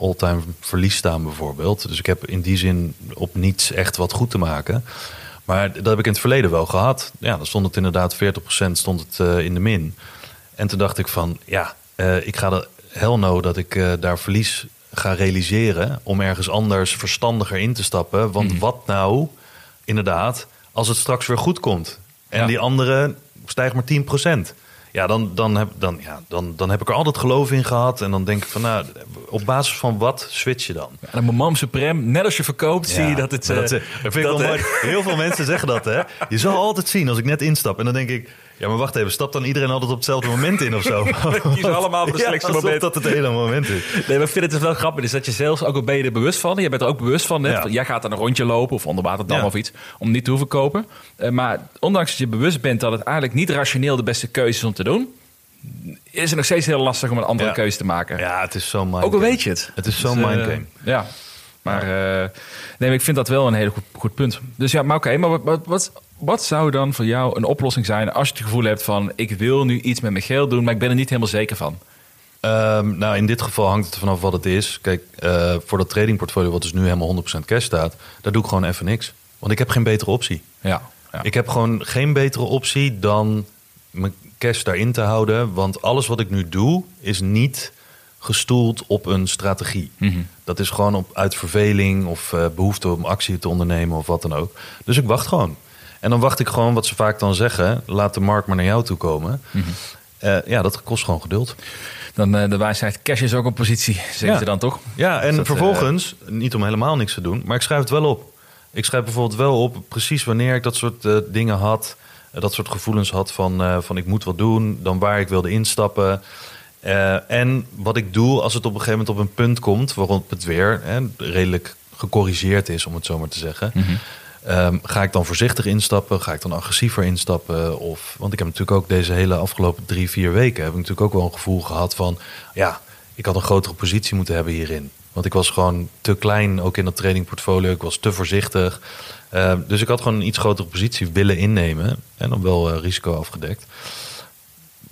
all-time verlies staan bijvoorbeeld. Dus ik heb in die zin op niets echt wat goed te maken. Maar dat heb ik in het verleden wel gehad. Ja, dan stond het inderdaad 40% stond het eh, in de min. En toen dacht ik van, ja, ik ga er hell no dat ik daar verlies ga realiseren om ergens anders verstandiger in te stappen. Mhm. Want wat nou, inderdaad, als het straks weer goed komt en Ja. die andere stijgt maar 10%. Ja, dan, dan, heb, dan, ja dan, dan heb ik er altijd geloof in gehad. En dan denk ik van, nou, op basis van wat switch je dan? En dan Moment Supreme, net als je verkoopt, zie je dat het... maar eh, dat, eh, dat vind ik dat, wel eh, mooi. Heel veel mensen zeggen dat, hè? Je zal altijd zien als ik net instap. En dan denk ik, ja, maar wacht even, stapt dan iedereen altijd op hetzelfde moment in of zo? kiezen allemaal voor de Ja, slechtste moment. dat het hele moment is. Nee, maar ik vind het dus wel grappig. Dus dat je zelfs, ook al ben je er bewust van. Je bent er ook bewust van. Net, Ja. Jij gaat dan een rondje lopen of onder Waterdam Ja. of iets. Om niet te hoeven kopen. Eh, maar ondanks dat je bewust bent dat het eigenlijk niet rationeel de beste keuze is om te doen. Is het nog steeds heel lastig om een andere Ja. keuze te maken. Ja, het is zo'n mind ook al weet je het. Het is zo'n Dus, eh, mindgame. Ja. Maar, eh, nee, maar ik vind dat wel een heel goed, goed punt. Dus ja, maar oké. maar wat, wat, wat, wat zou dan voor jou een oplossing zijn als je het gevoel hebt van... ik wil nu iets met mijn geld doen, maar ik ben er niet helemaal zeker van. Ehm, nou, in dit geval hangt het vanaf wat het is. Kijk, eh, voor dat tradingportfolio wat dus nu helemaal 100% cash staat... daar doe ik gewoon even niks. Want ik heb geen betere optie. Ja. ja. Ik heb gewoon geen betere optie dan mijn cash daarin te houden. Want alles wat ik nu doe is niet gestoeld op een strategie. Mhm. Dat is gewoon op, uit verveling of eh, behoefte om actie te ondernemen of wat dan ook. Dus ik wacht gewoon. En dan wacht ik gewoon wat ze vaak dan zeggen. Laat de markt maar naar jou toe komen. Mhm. Eh, ja, dat kost gewoon geduld. Dan eh, de wijsheid, cash is ook een positie, zeggen Ja. ze dan toch? Ja, en Dus dat, vervolgens, niet om helemaal niks te doen, maar ik schrijf het wel op. Ik schrijf bijvoorbeeld wel op precies wanneer ik dat soort dingen had. dat soort gevoelens had van, van ik moet wat doen, dan waar ik wilde instappen. Eh, en wat ik doe als het op een gegeven moment op een punt komt waarop het weer hè, redelijk gecorrigeerd is, om het zo maar te zeggen. Mhm. Ehm, ga ik dan voorzichtig instappen? Ga ik dan agressiever instappen? Of, want ik heb natuurlijk ook deze hele afgelopen drie, vier weken... heb ik natuurlijk ook wel een gevoel gehad van... ja, ik had een grotere positie moeten hebben hierin. Want ik was gewoon te klein, ook in dat tradingportfolio. Ik was te voorzichtig. Ehm, dus ik had gewoon een iets grotere positie willen innemen. En dan wel eh, risico afgedekt.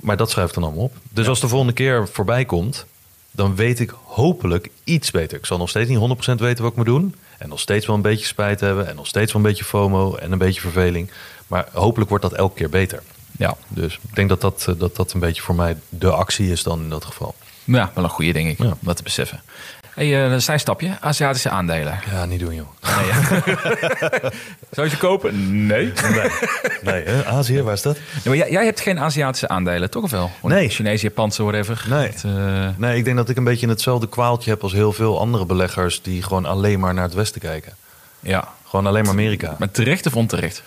Maar dat schrijf ik dan allemaal op. Dus als de volgende keer voorbij komt... dan weet ik hopelijk iets beter. Ik zal nog steeds niet 100% weten wat ik moet doen... En nog steeds wel een beetje spijt hebben. En nog steeds wel een beetje FOMO en een beetje verveling. Maar hopelijk wordt dat elke keer beter. Ja. Dus ik denk dat dat, eh, dat, dat een beetje voor mij de actie is dan in dat geval. ja, wel een goede denk ik, Ja. om dat te beseffen. Hey, uh, een zijstapje, Aziatische aandelen. Ja, niet doen joh. Nee, ja. Zou je ze kopen? Nee. Nee, nee hè? Azië, waar is dat? Ja, maar jij, jij hebt geen Aziatische aandelen, toch of wel? Gewoon Nee. Chinese, Japanse, whatever. Nee. Het, eh, Nee, ik denk dat ik een beetje hetzelfde kwaaltje heb als heel veel andere beleggers... die gewoon alleen maar naar het westen kijken. ja. Gewoon alleen maar Amerika. Maar terecht of onterecht?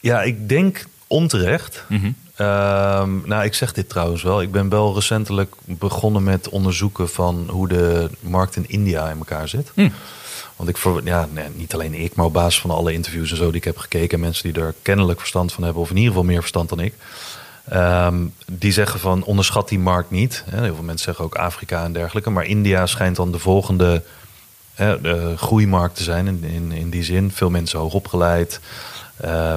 Ja, ik denk onterecht. Mhm. Ehm, nou, ik zeg dit trouwens wel. Ik ben wel recentelijk begonnen met onderzoeken van hoe de markt in India in elkaar zit. Hm. Want ik voor, ja, nee, niet alleen ik, maar op basis van alle interviews en zo die ik heb gekeken, mensen die er kennelijk verstand van hebben, of in ieder geval meer verstand dan ik. ehm, die zeggen van onderschat die markt niet. Heel veel mensen zeggen ook Afrika en dergelijke. Maar India schijnt dan de volgende hè, eh, groeimarkten zijn in, in, in die zin. Veel mensen hoog opgeleid,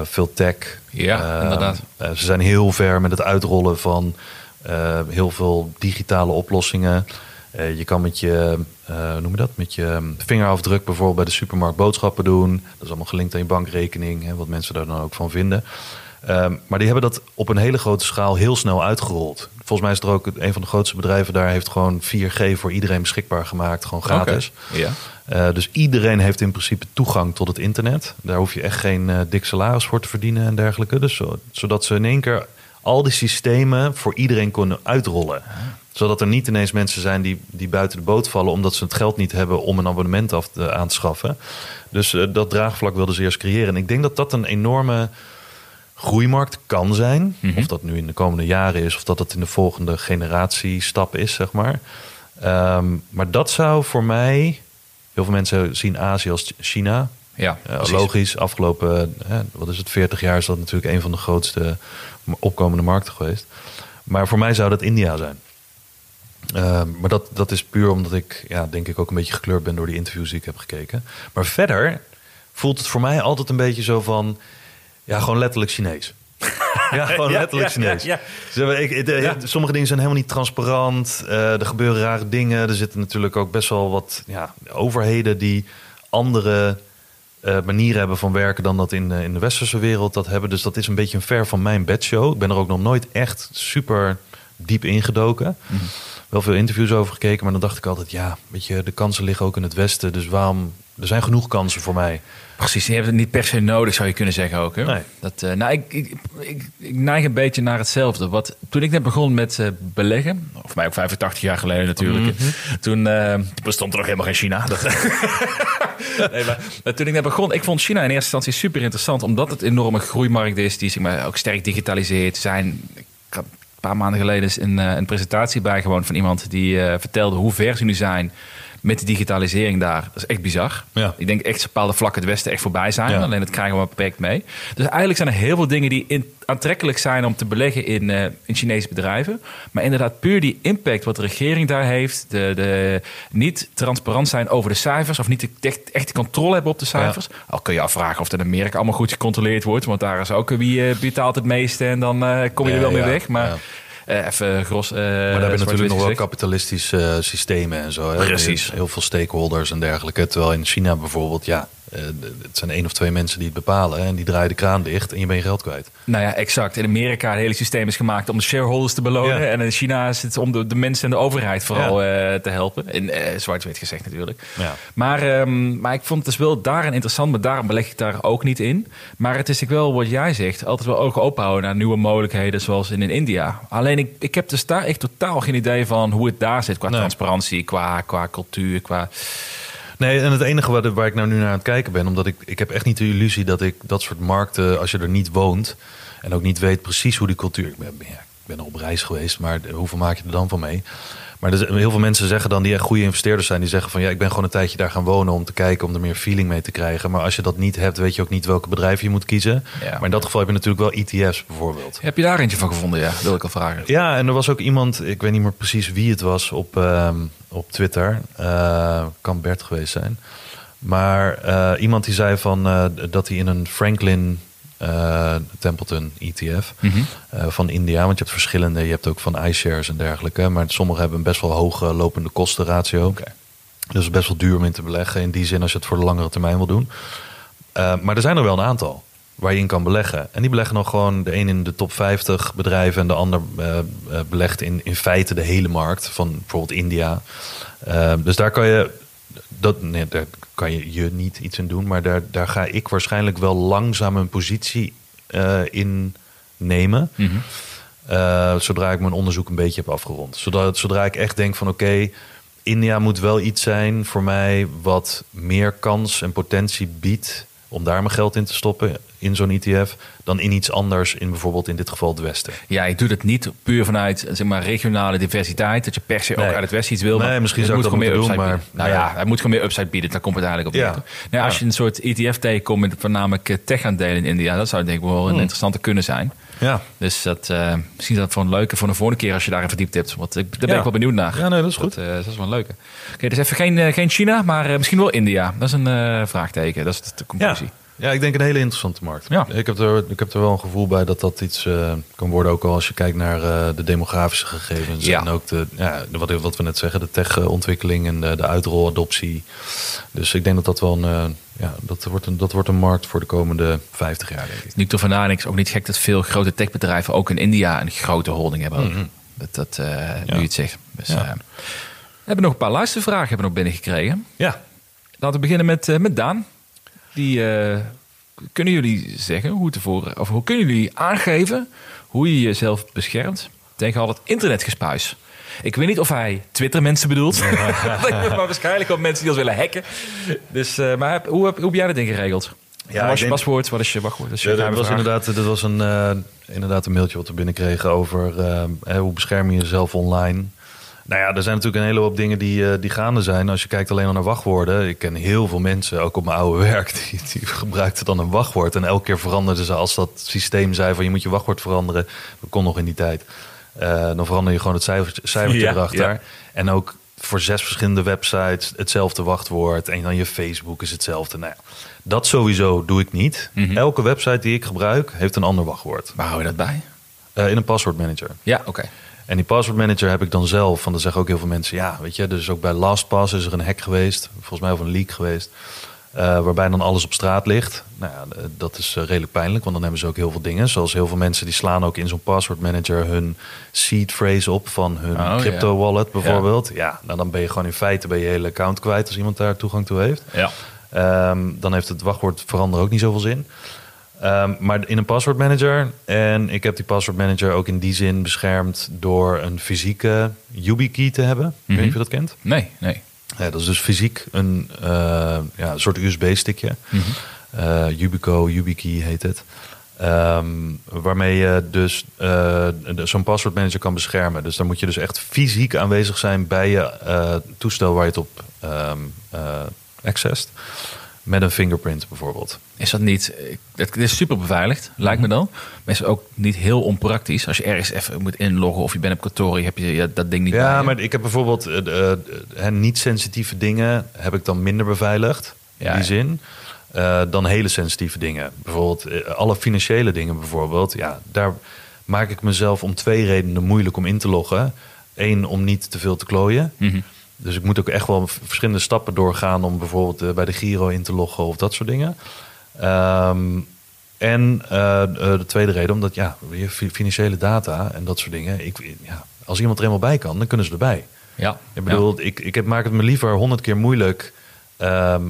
veel tech. Ja, Eh, inderdaad. eh, ze zijn heel ver met het uitrollen van eh, heel veel digitale oplossingen. Eh, je kan met je, eh, noem je dat, met je vingerafdruk bijvoorbeeld bij de supermarkt boodschappen doen. Dat is allemaal gelinkt aan je bankrekening, hè, wat mensen daar dan ook van vinden. Ehm, maar die hebben dat op een hele grote schaal heel snel uitgerold. Volgens mij is er ook een van de grootste bedrijven daar heeft gewoon 4G voor iedereen beschikbaar gemaakt, gewoon gratis. Ja. Eh, dus iedereen heeft in principe toegang tot het internet. Daar hoef je echt geen eh, dik salaris voor te verdienen en dergelijke. Dus zo- zodat ze in één keer al die systemen voor iedereen kunnen uitrollen. Zodat er niet ineens mensen zijn die, die buiten de boot vallen... omdat ze het geld niet hebben om een abonnement af te, aan te schaffen. Dus eh, dat draagvlak wilden ze eerst creëren. En ik denk dat dat een enorme groeimarkt kan zijn. Of dat nu in de komende jaren is... of dat het in de volgende generatie stap is, zeg maar. Ehm, maar dat zou voor mij... Heel veel mensen zien Azië als China. Ja, precies. logisch, afgelopen wat is het, 40 jaar is dat natuurlijk een van de grootste opkomende markten geweest. Maar voor mij zou dat India zijn. Ehm, maar dat, dat is puur omdat ik, ja, denk ik, ook een beetje gekleurd ben door die interviews die ik heb gekeken. Maar verder voelt het voor mij altijd een beetje zo van, ja, gewoon letterlijk Chinees. Ja, gewoon letterlijk ja, Chinees. ja. Ik- Sommige dingen zijn helemaal niet transparant. Eh, er gebeuren rare dingen. Er zitten natuurlijk ook best wel wat ja, overheden die andere eh, manieren hebben van werken dan dat in, eh, in de westerse wereld dat hebben. Dus dat is een beetje een ver van mijn bedshow. Ik ben er ook nog nooit echt super diep ingedoken. Wel veel interviews over gekeken, maar dan dacht ik altijd, ja, weet je, de kansen liggen ook in het westen. Dus waarom? Er zijn genoeg kansen voor mij. Precies, je hebt het niet per se nodig, zou je kunnen zeggen ook. Hè? Nee. Dat, eh, nou, ik, ik, ik, ik neig een beetje naar hetzelfde. Wat, toen ik net begon met eh, beleggen, of mij ook 85 jaar geleden natuurlijk, hè, toen eh, bestond er nog helemaal geen China. Dat, nee, maar, maar toen ik net begon, ik vond China in eerste instantie super interessant, omdat het een enorme groeimarkt is, die zeg maar, ook sterk digitaliseerd zijn. Ik had een paar maanden geleden een, eh, een presentatie bijgewoond van iemand die eh, vertelde hoe ver ze nu zijn met de digitalisering daar. Dat is echt bizar. Ja. Ik denk echt bepaalde vlakken het Westen echt voorbij zijn. Ja. Alleen dat krijgen we maar beperkt mee. Dus eigenlijk zijn er heel veel dingen die in- aantrekkelijk zijn om te beleggen in, eh, in Chinese bedrijven. Maar inderdaad, puur die impact wat de regering daar heeft. De, de niet transparant zijn over de cijfers. Of niet de, echt, echt de controle hebben op de cijfers. Al kun je afvragen of dat in Amerika allemaal goed gecontroleerd wordt. Want daar is ook wie eh, betaalt het meeste. En dan eh, kom je er wel mee weg. Maar ja. Even gros. eh, Maar daar hebben natuurlijk nog wel kapitalistische eh, systemen en zo. Hè? Precies. Heel veel stakeholders en dergelijke. Terwijl in China bijvoorbeeld, ja, eh, het zijn één of twee mensen die het bepalen. En die draaien de kraan dicht en je bent je geld kwijt. Nou ja, exact. In Amerika het hele systeem is gemaakt om de shareholders te belonen. Ja. En in China is het om de, de mensen en de overheid vooral eh, te helpen. In eh, zwart-wit gezegd natuurlijk. Ja. Maar, ehm, maar ik vond het dus wel daarin interessant, maar daarom beleg ik daar ook niet in. Maar het is ook wel wat jij zegt, altijd wel ogen open houden naar nieuwe mogelijkheden zoals in, in India. Alleen ik, ik heb dus daar echt totaal geen idee van hoe het daar zit qua Nee. transparantie, qua, qua cultuur, qua... Nee, en het enige waar, waar ik nou nu naar aan het kijken ben, omdat ik, ik heb echt niet de illusie dat ik dat soort markten, als je er niet woont en ook niet weet precies hoe die cultuur. Ik ben, ja, ik ben op reis geweest, maar hoeveel maak je er dan van mee? Maar er, zijn- heel veel mensen zeggen dan die echt goede investeerders zijn, die zeggen van ja, ik ben gewoon een tijdje daar gaan wonen om te kijken, om er meer feeling mee te krijgen. Maar als je dat niet hebt, weet je ook niet welke bedrijf je moet kiezen. Ja. Maar in dat geval heb je natuurlijk wel ETF's bijvoorbeeld. Heb je daar eentje van gevonden? Ja, wil ik al vragen. Ja, en er was ook iemand, ik weet niet meer precies wie het was op, ehm, op Twitter. Eh, kan Bert geweest zijn. Maar eh, iemand die zei van, eh, dat hij in een Franklin Templeton ETF Mhm. van India, want je hebt verschillende, je hebt ook van iShares en dergelijke. Maar sommige hebben een best wel hoge lopende kostenratio. Dus best wel duur om in te beleggen. In die zin als je het voor de langere termijn wil doen. Maar er zijn er wel een aantal waar je in kan beleggen. En die beleggen nog gewoon de een in de top 50 bedrijven en de ander uh, uh, belegt in, in feite de hele markt van bijvoorbeeld India. Uh, dus daar kan je, dat, nee, daar kan je je niet iets in doen, maar daar, daar ga ik waarschijnlijk wel langzaam een positie uh, in nemen. Mm -hmm. zodra ik mijn onderzoek een beetje heb afgerond. Zodra, zodra ik echt denk van oké, okay, India moet wel iets zijn voor mij wat meer kans en potentie biedt om daar mijn geld in te stoppen in zo'n ETF dan in iets anders, in bijvoorbeeld in dit geval het Westen. Ja, ik doe dat niet puur vanuit zeg maar, regionale diversiteit. Dat je per se ook uit het Westen iets wil. Nee, misschien het zou ik moet dat moeten meer doen, maar- bieden. Nou ja. ja, hij moet gewoon meer upside bieden. Daar komt het eigenlijk op Ja. neer. Nou, als Ja. je een soort ETF tegenkomt met voornamelijk tech-aandelen in India, dat zou denk ik wel een Hmm. interessante kunnen zijn. Ja, Dus dat, eh, misschien is dat voor een leuke voor een volgende keer als je daarin verdiept hebt. Want ik, daar ben Ja. ik wel benieuwd naar. Ja, nee, dat is goed. Dat, eh, dat is wel een leuke. Oké, dus even geen, eh, geen China, maar misschien wel India. Dat is een vraagteken. Dat is de, de conclusie. ja, ik denk een hele interessante markt. Ja. Ik, heb er, ik heb er wel een gevoel bij dat dat iets eh, kan worden, ook al als je kijkt naar eh, de demografische gegevens Ja. en ook de, ja, wat, wat we net zeggen, de tech-ontwikkeling en de, de uitroladoptie. Dus ik denk dat dat wel een, eh, ja, dat wordt een, dat wordt een markt voor de komende 50 jaar, denk ik. Nu ik het ook niet gek dat veel grote techbedrijven ook in India een grote holding hebben. Mhm. Dat, dat nu Ja. het zegt. Dus, Ja. we hebben nog een paar luistervragen hebben we nog binnengekregen. Ja, Laten we beginnen met, met Daan. Die, eh, kunnen jullie zeggen hoe tevoren, of hoe kunnen jullie aangeven hoe je jezelf beschermt tegen al het internetgespuis? Ik weet niet of hij Twitter mensen bedoelt, maar waarschijnlijk ook mensen die ons willen hacken. Dus, eh, maar heb- hoe, heb, hoe heb jij dat ding geregeld? Ja, wat je denk- paswoord? Wat is je wachtwoord? Dat Ja, dat was inderdaad, dat was een, eh, inderdaad een mailtje wat we binnenkregen over hoe bescherm je jezelf online. Nou ja, er zijn natuurlijk een hele hoop dingen die, eh, die gaande zijn. Als je kijkt alleen al naar wachtwoorden. Ik ken heel veel mensen, ook op mijn oude werk, die, die gebruikten dan een wachtwoord. En elke keer veranderden ze als dat systeem zei van je moet je wachtwoord veranderen. Dat kon nog in die tijd. Eh, dan verander je gewoon het cijfertje, cijfertje Ja, erachter. ja. En ook voor zes verschillende websites hetzelfde wachtwoord. En dan je Facebook is hetzelfde. Nou ja, dat sowieso doe ik niet. Mhm. Elke website die ik gebruik heeft een ander wachtwoord. Waar hou je dat bij? Eh, in een passwordmanager. Ja, oké. En die passwordmanager heb ik dan zelf. Van, dan zeggen ook heel veel mensen, ja, weet je, dus ook bij LastPass is er een hack geweest. Volgens mij of een leak geweest. eh, waarbij dan alles op straat ligt. Nou ja, eh, dat is eh, redelijk pijnlijk, want dan hebben ze ook heel veel dingen. Zoals heel veel mensen die slaan ook in zo'n passwordmanager hun seed phrase op van hun Oh, crypto ja. wallet bijvoorbeeld. Ja. nou dan ben je gewoon in feite bij je hele account kwijt als iemand daar toegang toe heeft. Ja. Ehm, dan heeft het wachtwoord veranderen ook niet zoveel zin. Ehm, maar in een passwordmanager. En ik heb die passwordmanager ook in die zin beschermd door een fysieke YubiKey te hebben. Ik weet niet of je dat kent. Nee, nee. Ja, dat is dus fysiek een, eh, ja, soort USB-stickje. Mhm. Eh, Yubico, YubiKey heet het. Ehm, waarmee je dus eh, zo'n passwordmanager kan beschermen. Dus dan moet je dus echt fysiek aanwezig zijn bij je toestel waar je het op ehm eh accessed. Met een fingerprint bijvoorbeeld. Is dat niet... Het is super beveiligd, lijkt me dan. Maar is het ook niet heel onpraktisch. Als je ergens even moet inloggen of je bent op kantoor... heb je ja, dat ding niet bij Ja, je. maar ik heb bijvoorbeeld eh, eh, niet-sensitieve dingen heb ik dan minder beveiligd. Ja, in die zin. eh, dan hele sensitieve dingen. Bijvoorbeeld alle financiële dingen bijvoorbeeld. Ja, daar maak ik mezelf om twee redenen moeilijk om in te loggen. Eén, om niet te veel te klooien. Mhm. Dus ik moet ook echt wel verschillende stappen doorgaan om bijvoorbeeld eh, bij de Giro in te loggen of dat soort dingen. Ehm, en eh, eh, de tweede reden, omdat ja, weer financiële data en dat soort dingen. Ik, ja, als iemand er eenmaal bij kan, dan kunnen ze erbij. Ja. Ik bedoel, ik, ik heb, maak het me liever honderd keer moeilijk. ehm,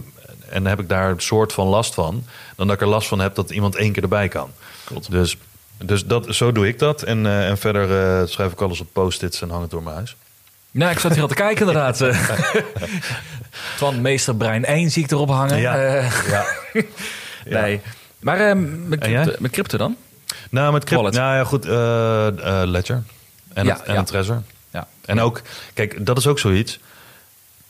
en heb ik daar een soort van last van. Dan dat ik er last van heb dat iemand één keer erbij kan. Klopt. Dus, dus dat, zo doe ik dat. En, en verder schrijf ik alles op post-its en hang het door mijn huis. Nou, ik zat hier al te kijken inderdaad. Van meester Brein 1 zie ik erop hangen. Ja. Eh, Ja. nee. Maar eh, met, crypto, met crypto dan? Nou, met crypto. Nou ja, goed. eh, eh, Ledger. En, Ja, het, en ja. het Trezor. Ja. En ook, kijk, dat is ook zoiets.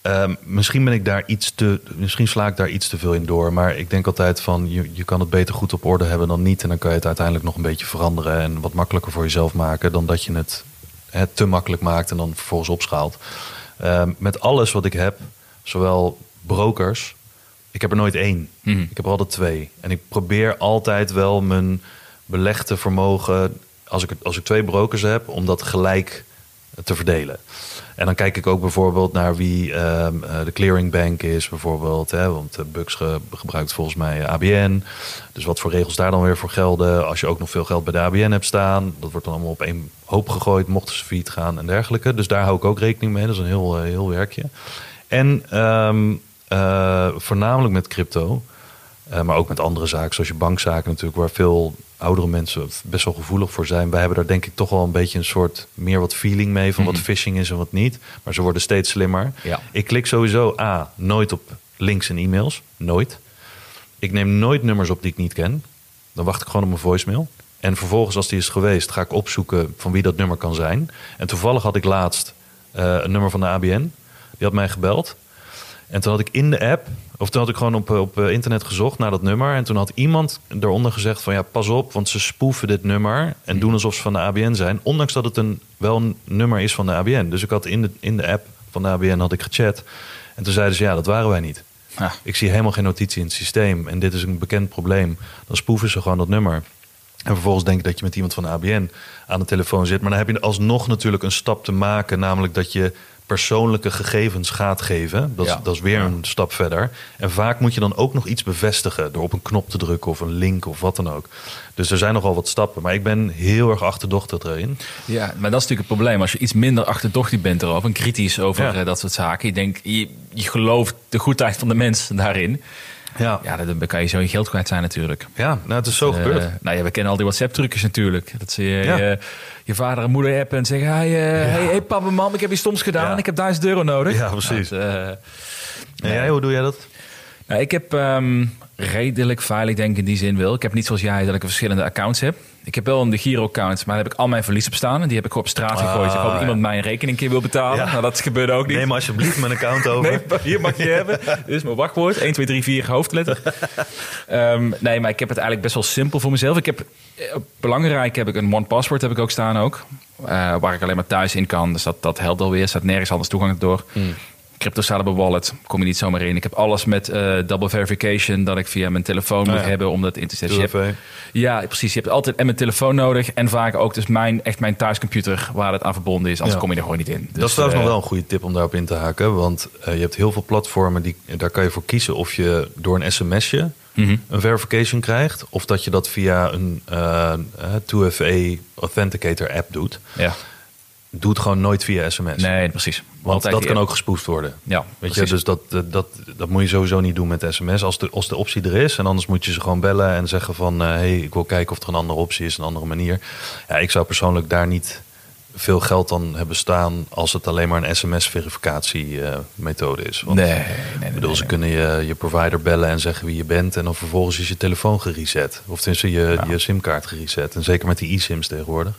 Ehm, misschien ben ik daar iets te. Misschien sla ik daar iets te veel in door. Maar ik denk altijd van je, je kan het beter goed op orde hebben dan niet. En dan kan je het uiteindelijk nog een beetje veranderen. En wat makkelijker voor jezelf maken. Dan dat je het, het te makkelijk maakt en dan vervolgens opschaalt. Ehm, met alles wat ik heb, zowel brokers. Ik heb er nooit één. Mhm. Ik heb er altijd twee. En ik probeer altijd wel mijn belegde vermogen. Als ik, als ik twee brokers heb, om dat gelijk te verdelen. En dan kijk ik ook bijvoorbeeld naar wie eh, de clearingbank is, bijvoorbeeld. Hè, want Bux ge- gebruikt volgens mij ABN. Dus wat voor regels daar dan weer voor gelden. Als je ook nog veel geld bij de ABN hebt staan, dat wordt dan allemaal op één hoop gegooid, mochten ze failliet gaan en dergelijke. Dus daar hou ik ook rekening mee. Dat is een heel, eh, heel werkje. En ehm, eh, voornamelijk met crypto. Eh, maar ook met andere zaken, zoals je bankzaken natuurlijk, waar veel oudere mensen best wel gevoelig voor zijn. Wij hebben daar denk ik toch wel een beetje een soort meer wat feeling mee van wat Mhm. phishing is en wat niet. Maar ze worden steeds slimmer. Ja. Ik klik sowieso A, nooit op links en e-mails. Nooit. ik neem nooit nummers op die ik niet ken. Dan wacht ik gewoon op mijn voicemail. En vervolgens, als die is geweest, ga ik opzoeken van wie dat nummer kan zijn. En toevallig had ik laatst eh, een nummer van de ABN. Die had mij gebeld. En toen had ik in de app, of toen had ik gewoon op, op eh, internet gezocht naar dat nummer. En toen had iemand eronder gezegd van ja, pas op, want ze spoeven dit nummer en doen alsof ze van de ABN zijn. Ondanks dat het een, wel een nummer is van de ABN. Dus ik had in de, in de app van de ABN had ik gechat. En toen zeiden ze ja, dat waren wij niet. Ah. Ik zie helemaal geen notitie in het systeem. En dit is een bekend probleem. Dan spoeven ze gewoon dat nummer. En vervolgens denk ik dat je met iemand van de ABN aan de telefoon zit. Maar dan heb je alsnog natuurlijk een stap te maken. Namelijk dat je persoonlijke gegevens gaat geven. Dat, Ja. dat is weer een stap verder. En vaak moet je dan ook nog iets bevestigen. Door op een knop te drukken of een link of wat dan ook. Dus er zijn nogal wat stappen. Maar ik ben heel erg achterdochtig erin. Ja, maar dat is natuurlijk het probleem. Als je iets minder achterdochtig bent erover en kritisch over Ja. eh, dat soort zaken. Je denkt, je, je gelooft de goedheid van de mens daarin. Ja, Ja, dan kan je zo je geld kwijt zijn natuurlijk. ja nou, het is zo Eh, gebeurd. nou ja, we kennen al die WhatsApp-trucjes natuurlijk. Dat ze je, Ja. je, je vader en moeder appen en zeggen... Hey, eh, hey, hey papa, mam, ik heb iets stoms gedaan. Ja. Ik heb 1000 euro nodig. Ja, precies. Dat, eh, En jij, hoe doe jij dat? nou, ik heb ehm, redelijk veilig denk ik in die zin wel. Ik heb niet zoals jij dat ik verschillende accounts heb. Ik heb wel een de Giro-account, maar daar heb ik al mijn verlies op staan. En die heb ik op straat gegooid. Ik hoop ja. iemand mij een rekening een keer wil betalen. Ja. Nou, dat gebeurde ook niet. Neem alsjeblieft mijn account over. Nee, hier mag je hebben. Dit is mijn wachtwoord. 1, 2, 3, 4 hoofdletter. Ehm, nee, maar ik heb het eigenlijk best wel simpel voor mezelf. Ik heb, eh, belangrijk heb ik een one password heb ik ook staan ook. Eh, waar ik alleen maar thuis in kan. Dus dat, dat helpt alweer. Er staat nergens anders toegang door. Crypto Wallet, kom je niet zomaar in. Ik heb alles met eh, double verification dat ik via mijn telefoon moet ja. hebben om dat in te zetten. Dus je hebt- 2FA. ja, precies. Je hebt altijd en mijn telefoon nodig en vaak ook dus mijn, echt mijn thuiscomputer waar het aan verbonden is. Anders Ja. kom je er gewoon niet in. Dus, dat is trouwens eh, nog wel een goede tip om daarop in te haken. Want eh, je hebt heel veel platformen, die, daar kan je voor kiezen of je door een sms'je Mhm. een verification krijgt. Of dat je dat via een eh, eh, 2FA Authenticator app doet. Ja, Doe het gewoon nooit via sms. nee, precies. Want Altijd dat kan ook gespoefd worden. Ja, Weet je, precies. dus dat, dat, dat, moet je sowieso niet doen met sms. Als de, als de optie er is. En anders moet je ze gewoon bellen en zeggen van... hé, hey, ik wil kijken of er een andere optie is, een andere manier. Ja, ik zou persoonlijk daar niet veel geld dan hebben staan... als het alleen maar een sms-verificatie-methode is. Want, Nee, nee, nee, bedoel, nee, ze kunnen je, je provider bellen en zeggen wie je bent... en dan vervolgens is je telefoon gereset. Of tenminste je, je simkaart gereset. En zeker met die e-sims tegenwoordig.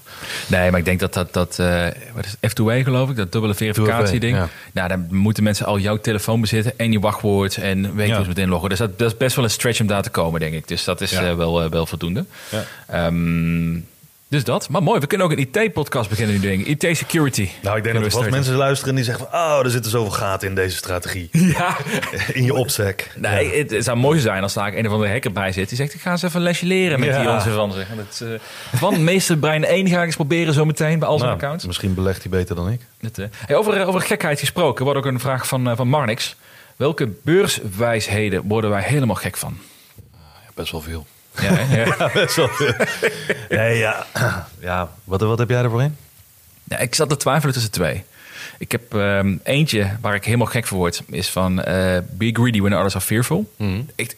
Nee, maar ik denk dat dat, dat eh, wat is het? F2A geloof ik, dat dubbele verificatie-ding. 2FA, ja. Nou, dan moeten mensen al jouw telefoon bezitten en je wachtwoord en weet Ja. hoe ze meteen inloggen. Dus dat, dat is best wel een stretch om daar te komen, denk ik. Dus dat is Ja. eh, wel, eh, wel voldoende. Ja. Ehm, dus dat. Maar mooi, we kunnen ook een IT-podcast beginnen nu, denk ik. IT-security. Nou, ik denk dat er vast mensen luisteren die zeggen van... oh, er zitten zoveel gaten in deze strategie. Ja, In je opzek. nee, het, het zou mooi zijn als daar een of andere hacker bij zit. Die zegt, ik ga eens even een lesje leren met Ja. die onze van zich. Dat, eh, van meester brein 1 ga ik eens proberen zo meteen bij al zijn Nou, accounts. Misschien belegt hij beter dan ik. Eh, hey, over, eh, over gekheid gesproken, wordt ook een vraag van, van Marnix. Welke beurswijsheden worden wij helemaal gek van? Best wel veel. Ja, ja. Best wel veel. nee, ja. ja. Wat, wat heb jij ervoor in? Ja, ik zat te twijfelen tussen twee. Ik heb ehm, eentje waar ik helemaal gek voor word, is van eh, Be greedy when others are fearful. Echt, ik-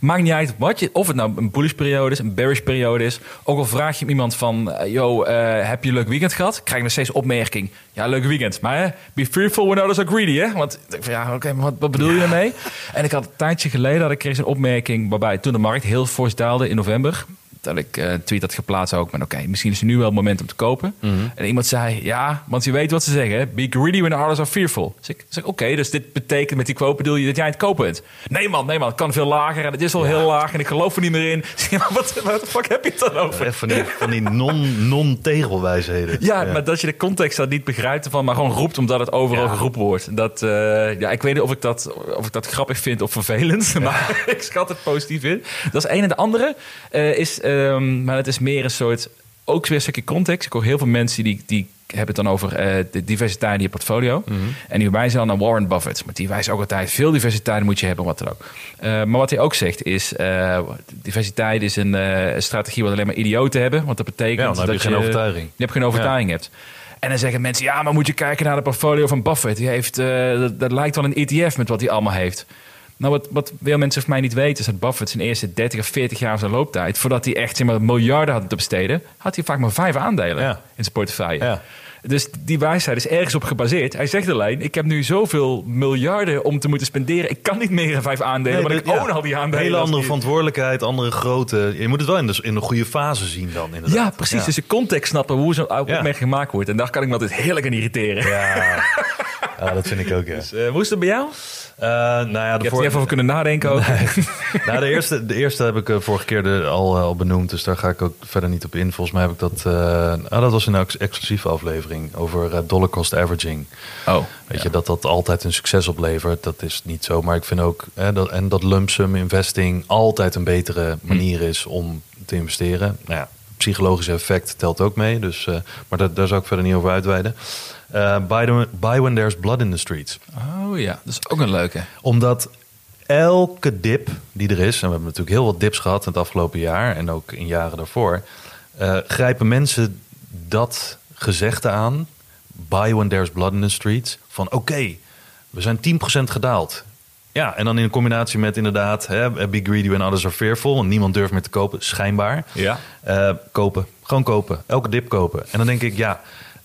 maakt niet uit wat je, of het nou een bullish periode is, een bearish periode is. Ook al vraag je iemand van, eh, yo, eh, heb je een leuk weekend gehad? Krijg je nog steeds opmerking. Ja, leuk weekend. Maar hè, be fearful when others are greedy, hè? Want ik denk van, ja, oké, maar wat, wat bedoel je daarmee? En ik had een tijdje geleden, dat ik kreeg een opmerking waarbij toen de markt heel fors daalde in november. Dat ik eh, een tweet had geplaatst ook. Maar oké, misschien is het nu wel het moment om te kopen. En iemand zei, ja, want je weet wat ze zeggen. Be greedy when others are fearful. Dus ik zeg, oké, dus dit betekent met die quote bedoel je dat jij het kopen bent? Nee man, nee man, het kan veel lager en het is al heel laag en ik geloof er niet meer in. Wat, wat de fuck heb je het dan over? Echt van die, van die non- non-tegelwijsheden. Ja, maar dat je de context dan niet begrijpt ervan, maar gewoon roept omdat het overal Ja. geroepen wordt. Dat, eh, ja, ik weet niet of ik dat, of ik dat grappig vind of vervelend, maar ik schat het positief in. Dat is één. En de andere eh, is, ehm, maar het is meer een soort, ook weer een stukje context. Ik hoor heel veel mensen die, die hebben het dan over eh, de diversiteit in je portfolio. En die wijzen dan naar Warren Buffett. Maar die wijst ook altijd, veel diversiteit moet je hebben, wat dan ook. Eh, maar wat hij ook zegt is, eh, diversiteit is een strategie wat alleen maar idioten hebben. Want dat betekent Ja, dan heb je dat geen overtuiging. je hebt geen overtuiging hebt. En dan zeggen mensen, ja, maar moet je kijken naar de portfolio van Buffett. Die heeft, dat, dat lijkt wel een ETF met wat hij allemaal heeft. Nou, wat, wat veel mensen van mij niet weten, is dat Buffett zijn eerste 30 of 40 jaar van zijn looptijd, voordat hij echt zeg maar, miljarden had te besteden, had hij vaak maar vijf aandelen Ja. in zijn portefeuille. Ja. Dus die wijsheid is ergens op gebaseerd. Hij zegt alleen, ik heb nu zoveel miljarden om te moeten spenderen. Ik kan niet meer dan vijf aandelen, maar ik ja, own al die aandelen. Hele andere die- verantwoordelijkheid, andere grootte. Je moet het wel in de, in de goede fase zien dan inderdaad. Ja, precies. Dus de context snappen hoe zo'n Ja. opmerking gemaakt wordt. En daar kan ik me altijd heerlijk aan irriteren. Ja. Ja, dat vind ik ook, ja. Dus, eh, hoe is het bij jou? Eh, nou ja, Je de voor- er even over kunnen nadenken ook. nou, de eerste, de eerste heb ik eh, vorige keer de, al, al benoemd, dus daar ga ik ook verder niet op in. Volgens mij heb ik dat. eh, ah, dat was een ex- exclusieve aflevering over dollar cost averaging. Oh, Weet je, dat dat altijd een succes oplevert, dat is niet zo. Maar ik vind ook, hè, dat, en dat lump sum investing altijd een betere manier is om te investeren. Nou ja, psychologische effect telt ook mee, dus, eh, maar daar, daar zou ik verder niet over uitweiden. Eh buy, the- buy when there's blood in the streets oh ja, dat is ook een leuke. omdat elke dip die er is, en we hebben natuurlijk heel wat dips gehad in het afgelopen jaar en ook in jaren daarvoor, eh, grijpen mensen dat gezegde aan, buy when there's blood in the streets, van oké, we zijn 10% gedaald. Ja, en dan in combinatie met inderdaad, hè, be greedy when others are fearful, en niemand durft meer te kopen, schijnbaar. Ja. Eh, kopen, gewoon kopen, elke dip kopen. En dan denk ik, ja,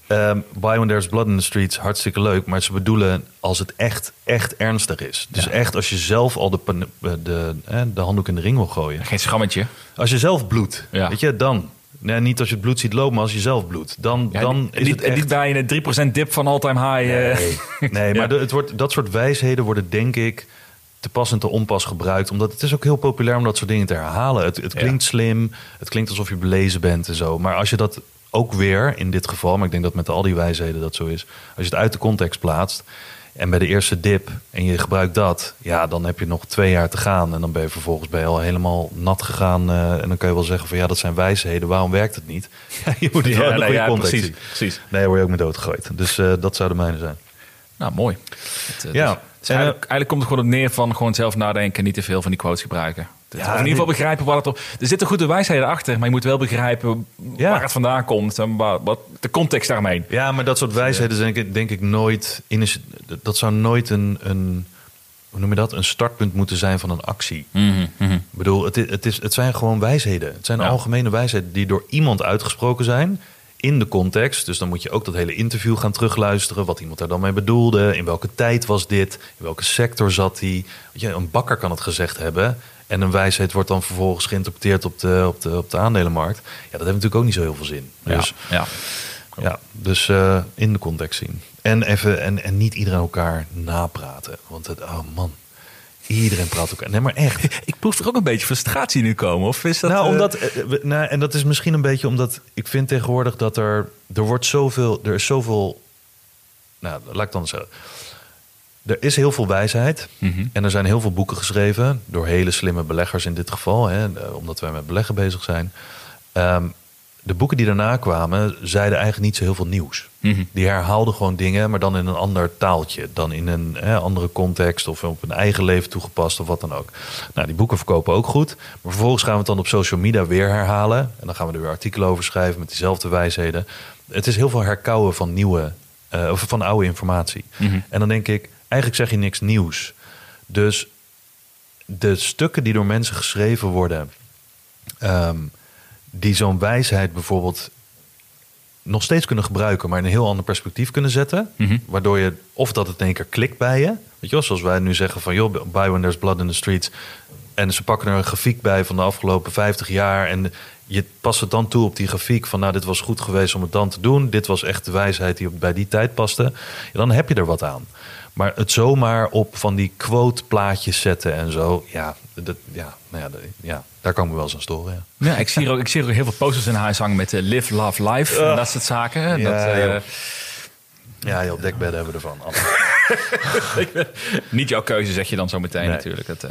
ehm buy when there's blood in the streets, hartstikke leuk. Maar ze bedoelen als het echt, echt ernstig is. Dus Ja. echt als je zelf al de, eh, de, eh, de handdoek in de ring wil gooien. Geen schammetje. Als je zelf bloedt, Ja. weet je, dan. Nee, niet als je het bloed ziet lopen, maar als je zelf bloedt. Dan, Ja, dan is niet, het en niet echt... bij een 3% dip van all-time high. eh. Nee, nee maar de- het wordt, dat soort wijsheden worden denk ik te pas en te onpas gebruikt. Omdat het is ook heel populair om dat soort dingen te herhalen. Het, het klinkt slim, het klinkt alsof je belezen bent en zo. Maar als je dat ook weer in dit geval, maar ik denk dat met al die wijsheden dat zo is. Als je het uit de context plaatst en bij de eerste dip en je gebruikt dat, ja, dan heb je nog twee jaar te gaan. En dan ben je vervolgens je al helemaal nat gegaan. eh, en dan kan je wel zeggen van ja, dat zijn wijsheden. Waarom werkt het niet? Ja, je moet het wel in de nee, goede ja, context precies, zien. precies. Nee, word je ook met dood gegooid. Dus eh, dat zou de mijne zijn. Nou, mooi. Het, eh, Ja. dus- dus eigenlijk, eigenlijk komt het gewoon op neer van gewoon zelf nadenken en niet te veel van die quotes gebruiken. Dus Ja, in ieder geval begrijpen wat het op. Er zitten goede wijsheden achter, maar je moet wel begrijpen Ja. waar het vandaan komt en wat, wat de context daarmee. Ja, maar dat soort wijsheden denk ik, denk ik nooit. initi- Dat zou nooit een, een. Hoe noem je dat? Een startpunt moeten zijn van een actie. Ik bedoel, het, is, het, is, het zijn gewoon wijsheden. Het zijn Ja. algemene wijsheden die door iemand uitgesproken zijn. In de context. Dus dan moet je ook dat hele interview gaan terugluisteren. Wat iemand daar dan mee bedoelde. In welke tijd was dit? In welke sector zat hij? Een bakker kan het gezegd hebben. En een wijsheid wordt dan vervolgens geïnterpreteerd op de, op de, op de aandelenmarkt. Ja, dat heeft natuurlijk ook niet zo heel veel zin. Dus ja. ja, dus eh, in de context zien. En, even, en, en niet iedereen elkaar napraten. Want het, oh man, iedereen praat elkaar. Nee, maar echt. Ik proef er ook een beetje frustratie nu komen. Of is dat. nou, eh, omdat, we- nou, en dat is misschien een beetje omdat ik vind tegenwoordig dat er, er wordt zoveel, er is zoveel, nou, laat ik anders zeggen. Er is heel veel wijsheid Mhm. en er zijn heel veel boeken geschreven door hele slimme beleggers in dit geval, hè, eh, omdat wij met beleggen bezig zijn. Ehm, de boeken die daarna kwamen zeiden eigenlijk niet zo heel veel nieuws. Mhm. Die herhaalden gewoon dingen, maar dan in een ander taaltje. Dan in een hè, andere context of op een eigen leven toegepast of wat dan ook. Nou, die boeken verkopen ook goed. Maar vervolgens gaan we het dan op social media weer herhalen. En dan gaan we er weer artikelen over schrijven met diezelfde wijsheden. Het is heel veel herkauwen van nieuwe, eh, of van oude informatie. Mhm. En dan denk ik, eigenlijk zeg je niks nieuws. Dus de stukken die door mensen geschreven worden, ehm, die zo'n wijsheid bijvoorbeeld nog steeds kunnen gebruiken, maar in een heel ander perspectief kunnen zetten. Mhm. Waardoor je, of dat het in één keer klikt bij je. Weet je wel, zoals wij nu zeggen van, joh, buy when there's blood in the streets. En ze pakken er een grafiek bij van de afgelopen 50 jaar. En je past het dan toe op die grafiek van, nou, dit was goed geweest om het dan te doen. Dit was echt de wijsheid die op, bij die tijd paste. Ja, dan heb je er wat aan. Maar het zomaar op van die quote plaatjes zetten en zo, ja, dat, ja, nou ja, dat- ja, daar kan ik me wel eens aan storen. Ja. Ja, ik zie, er ook, ik zie er ook heel veel posters in huis hangen met eh, Live, Love, Life. En dat soort zaken. Ja, dat, joh. Ja, joh, dekbedden hebben we ervan. niet jouw keuze, zeg je dan zo meteen Nee. natuurlijk. Het, eh.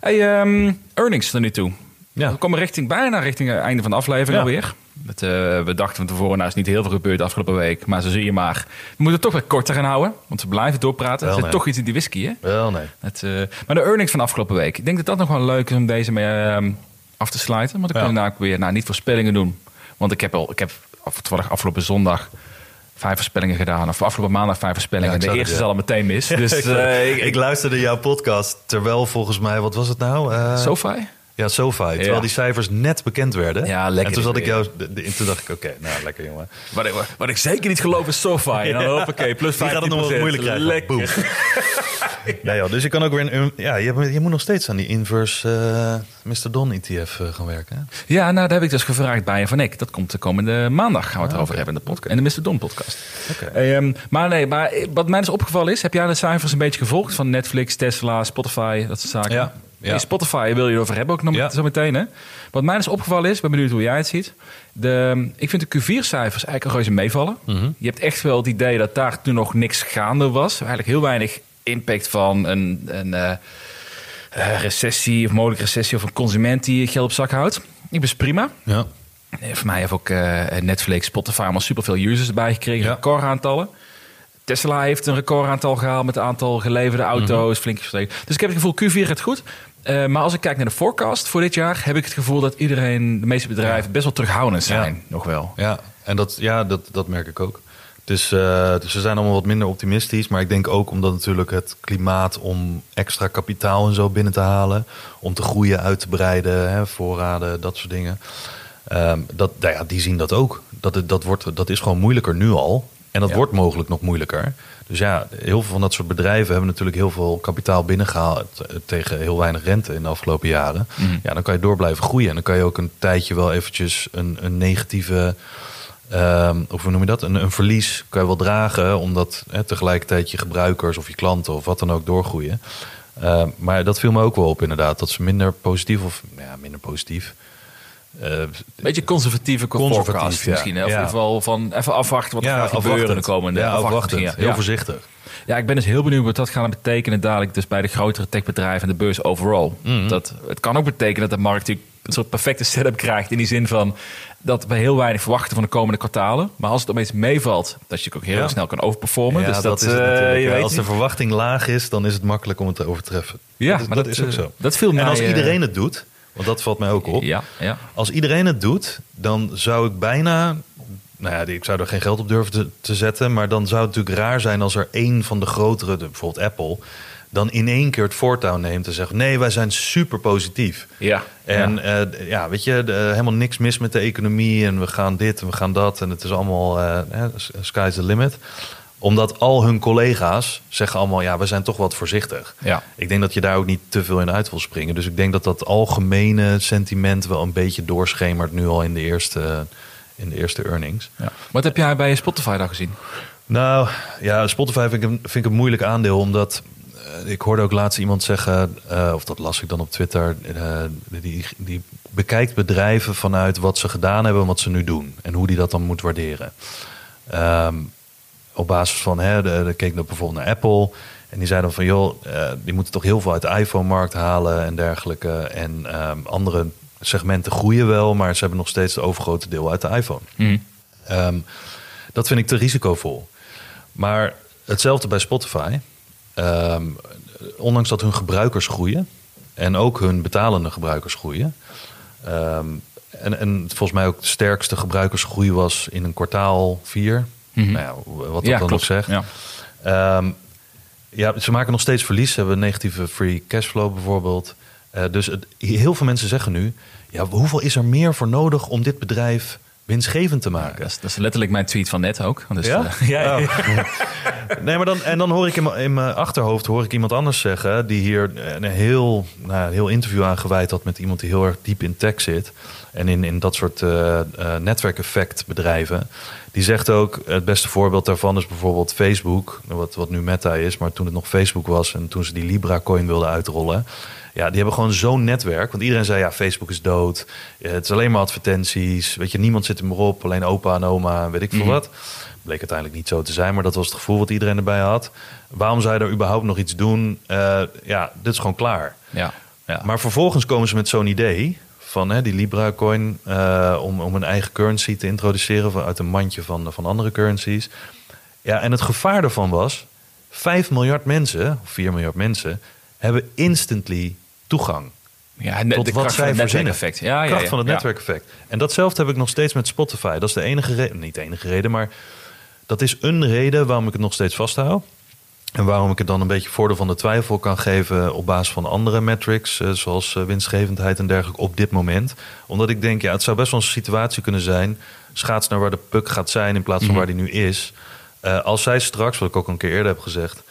Hey, ehm, earnings er nu toe. Ja. We komen richting, bijna richting het einde van de aflevering Ja. alweer. Het, eh, we dachten van tevoren, nou is niet heel veel gebeurd de afgelopen week. Maar zo zie je maar. We moeten het toch wat korter gaan houden. Want we blijven doorpraten. Wel, er zit nee. toch iets in die whisky, hè? Wel, nee. Het, eh, maar de earnings van de afgelopen week. Ik denk dat dat nog wel leuk is om deze mee ehm, af te sluiten. Want dan kunnen we nou weer nou, niet voorspellingen doen. Want ik heb al, ik heb af- afgelopen zondag vijf voorspellingen gedaan. Of afgelopen maandag vijf voorspellingen. Ja, ik de eerste is al meteen mis. Dus eh, ik, ik luisterde jouw podcast terwijl volgens mij, wat was het nou? SoFi? Ja, SoFi. Terwijl Ja. die cijfers net bekend werden. Ja, lekker En toen, zat ik jou, de- de- toen dacht ik, oké, nou lekker jongen. Wat ik, wat ik zeker niet geloof is SoFi. En dan hoppakee, plus 15%. Die gaat het nog wel moeilijk krijgen. Lekker. Joh, dus je kan ook weer een... Ja, je, moet nog steeds aan die inverse eh Mr. Don ETF eh, gaan werken. Hè? Ja, nou, daar heb ik dus gevraagd bij Van Eck. Dat komt de komende maandag, gaan we het erover hebben in de podcast. In de Mr. Don podcast. Oké. Ehm, maar nee, maar wat mij dus opgevallen is, heb jij de cijfers een beetje gevolgd van Netflix, Tesla, Spotify, dat soort zaken? Ja, ja. Nee, Spotify wil je erover hebben ook nog Ja. zo meteen. Hè? Wat mij dus opgevallen is, ben benieuwd hoe jij het ziet. De, ik vind de Q4-cijfers eigenlijk een reuze meevallen. Mhm. Je hebt echt wel het idee dat daar toen nog niks gaande was. Eigenlijk heel weinig impact van een, een eh, eh, recessie of mogelijke recessie of een consument die geld op zak houdt. Ik ben prima. Ja. Eh, Voor mij heeft ook Netflix, Spotify allemaal superveel users erbij gekregen. Ja. Recordaantallen. Tesla heeft een recordaantal gehaald met het aantal geleverde auto's. Mhm. Flink gestegen. Dus ik heb het gevoel, Q4 gaat goed. Eh, maar als ik kijk naar de forecast voor dit jaar... heb ik het gevoel dat iedereen, de meeste bedrijven... best wel terughoudend zijn. Ja. Nog wel. Ja, en dat, ja, dat, dat merk ik ook. Dus, eh, dus ze zijn allemaal wat minder optimistisch. Maar ik denk ook omdat natuurlijk het klimaat om extra kapitaal en zo binnen te halen. Om te groeien, uit te breiden, hè, voorraden, dat soort dingen. Ehm, dat, nou ja, die zien dat ook. Dat, het- dat, wordt, dat is gewoon moeilijker nu al. En dat Ja. wordt mogelijk nog moeilijker. Dus ja, heel veel van dat soort bedrijven hebben natuurlijk heel veel kapitaal binnengehaald eh, tegen heel weinig rente in de afgelopen jaren. Mhm. Ja, dan kan je door blijven groeien. En dan kan je ook een tijdje wel eventjes een, een negatieve, ehm, of hoe noem je dat? Een, een verlies kan je wel dragen, omdat hè, tegelijkertijd je gebruikers of je klanten of wat dan ook doorgroeien. Ehm, maar dat viel me ook wel op inderdaad, dat ze minder positief of nou ja, minder positief. Eh, Beetje conservatieve Conservatief, ja. misschien. hè? Of in ieder geval van even afwachten wat er gaat gebeuren de komende... Ja, afwachten Heel voorzichtig. Ja, ik ben dus heel benieuwd wat dat gaat betekenen dadelijk dus bij de grotere techbedrijven en de beurs overall. Mhm. Dat, het kan ook betekenen dat de markt een soort perfecte setup krijgt in die zin van dat we heel weinig verwachten van de komende kwartalen. Maar als het opeens meevalt, dat je ook heel Ja. snel kan overperformen. Ja, dus dat, dat, is eh, je weet Als de verwachting laag is, dan is het makkelijk om het te overtreffen. Ja, dat, maar dat dat, is ook eh, zo. dat viel en mij, als iedereen het doet, want dat valt mij ook op. Ja, ja. Als iedereen het doet, dan zou ik bijna... Nou ja, ik zou er geen geld op durven te, te zetten. Maar dan zou het natuurlijk raar zijn als er één van de grotere, bijvoorbeeld Apple... dan in één keer het voortouw neemt en zegt... nee, wij zijn super positief. ja. En ja. ja, ja weet je, de- helemaal niks mis met de economie... en we gaan dit en we gaan dat en het is allemaal... eh, eh, sky's the limit. Omdat al hun collega's zeggen allemaal... ja, we zijn toch wat voorzichtig. ja. Ik denk dat je daar ook niet te veel in uit wil springen. Dus ik denk dat dat algemene sentiment wel een beetje doorschemert nu al in de eerste, in de eerste earnings. ja. Wat heb jij bij Spotify dan gezien? Nou ja, Spotify vind ik een, vind ik een moeilijk aandeel, omdat eh, ik hoorde ook laatst iemand zeggen, eh, of dat las ik dan op Twitter, eh, die, die bekijkt bedrijven vanuit wat ze gedaan hebben en wat ze nu doen en hoe die dat dan moet waarderen. Ehm, op basis van, hè, de, de keek dan bijvoorbeeld naar Apple. En die zeiden van, joh, eh, die moeten toch heel veel uit de iPhone-markt halen en dergelijke. En ehm, andere segmenten groeien wel, maar ze hebben nog steeds het overgrote deel uit de iPhone. Hm. Ehm, dat vind ik te risicovol. Maar hetzelfde bij Spotify. Ehm, ondanks dat hun gebruikers groeien en ook hun betalende gebruikers groeien. en, en volgens mij ook de sterkste gebruikersgroei was in een kwartaal 4. Mhm. Nou ja, wat dat ja, dan klopt. ook zegt. Ja. Ehm, ja, ze maken nog steeds verlies. Ze hebben negatieve free cashflow bijvoorbeeld. Eh, dus het, heel veel mensen zeggen nu... Ja, hoeveel is er meer voor nodig om dit bedrijf winstgevend te maken? Dat, is, dat is letterlijk mijn tweet van net ook. Dus, Ja? eh, ja, ja. Oh. Nee, maar dan, en dan hoor ik in mijn, in mijn achterhoofd hoor ik iemand anders zeggen... die hier een heel, nou, een heel interview aan gewijd had... met iemand die heel erg diep in tech zit... en in, in dat soort eh eh, netwerkeffect bedrijven. Die zegt ook, het beste voorbeeld daarvan is bijvoorbeeld Facebook... wat, wat nu Meta is, maar toen het nog Facebook was... en toen ze die Libra-coin wilden uitrollen... Ja, die hebben gewoon zo'n netwerk. Want iedereen zei, ja, Facebook is dood. Ja, Het is alleen maar advertenties. Weet je, niemand zit er meer op. Alleen opa en oma weet ik veel Mhm. wat. Bleek uiteindelijk niet zo te zijn, maar dat was het gevoel wat iedereen erbij had. Waarom zou je er überhaupt nog iets doen? Eh, ja, dit is gewoon klaar. ja. ja. Maar vervolgens komen ze met zo'n idee van hè, die Libra-coin... eh, om, om een eigen currency te introduceren uit een mandje van, van andere currencies. Ja, en het gevaar daarvan was... 5 miljard mensen, of 4 miljard mensen... hebben instantly toegang. ja, tot de wat kracht van zij het verzinnen. netwerkeffect. Ja, ja, kracht ja. van het netwerkeffect. En datzelfde heb ik nog steeds met Spotify. Dat is de enige reden, niet de enige reden, maar dat is een reden waarom ik het nog steeds vasthoud. En waarom ik het dan een beetje voordeel van de twijfel kan geven op basis van andere metrics, eh, zoals eh, winstgevendheid en dergelijke, op dit moment. Omdat ik denk, ja, het zou best wel een situatie kunnen zijn. Schaats naar waar de puck gaat zijn in plaats van Mhm. waar die nu is. Eh, als zij straks, wat ik ook een keer eerder heb gezegd,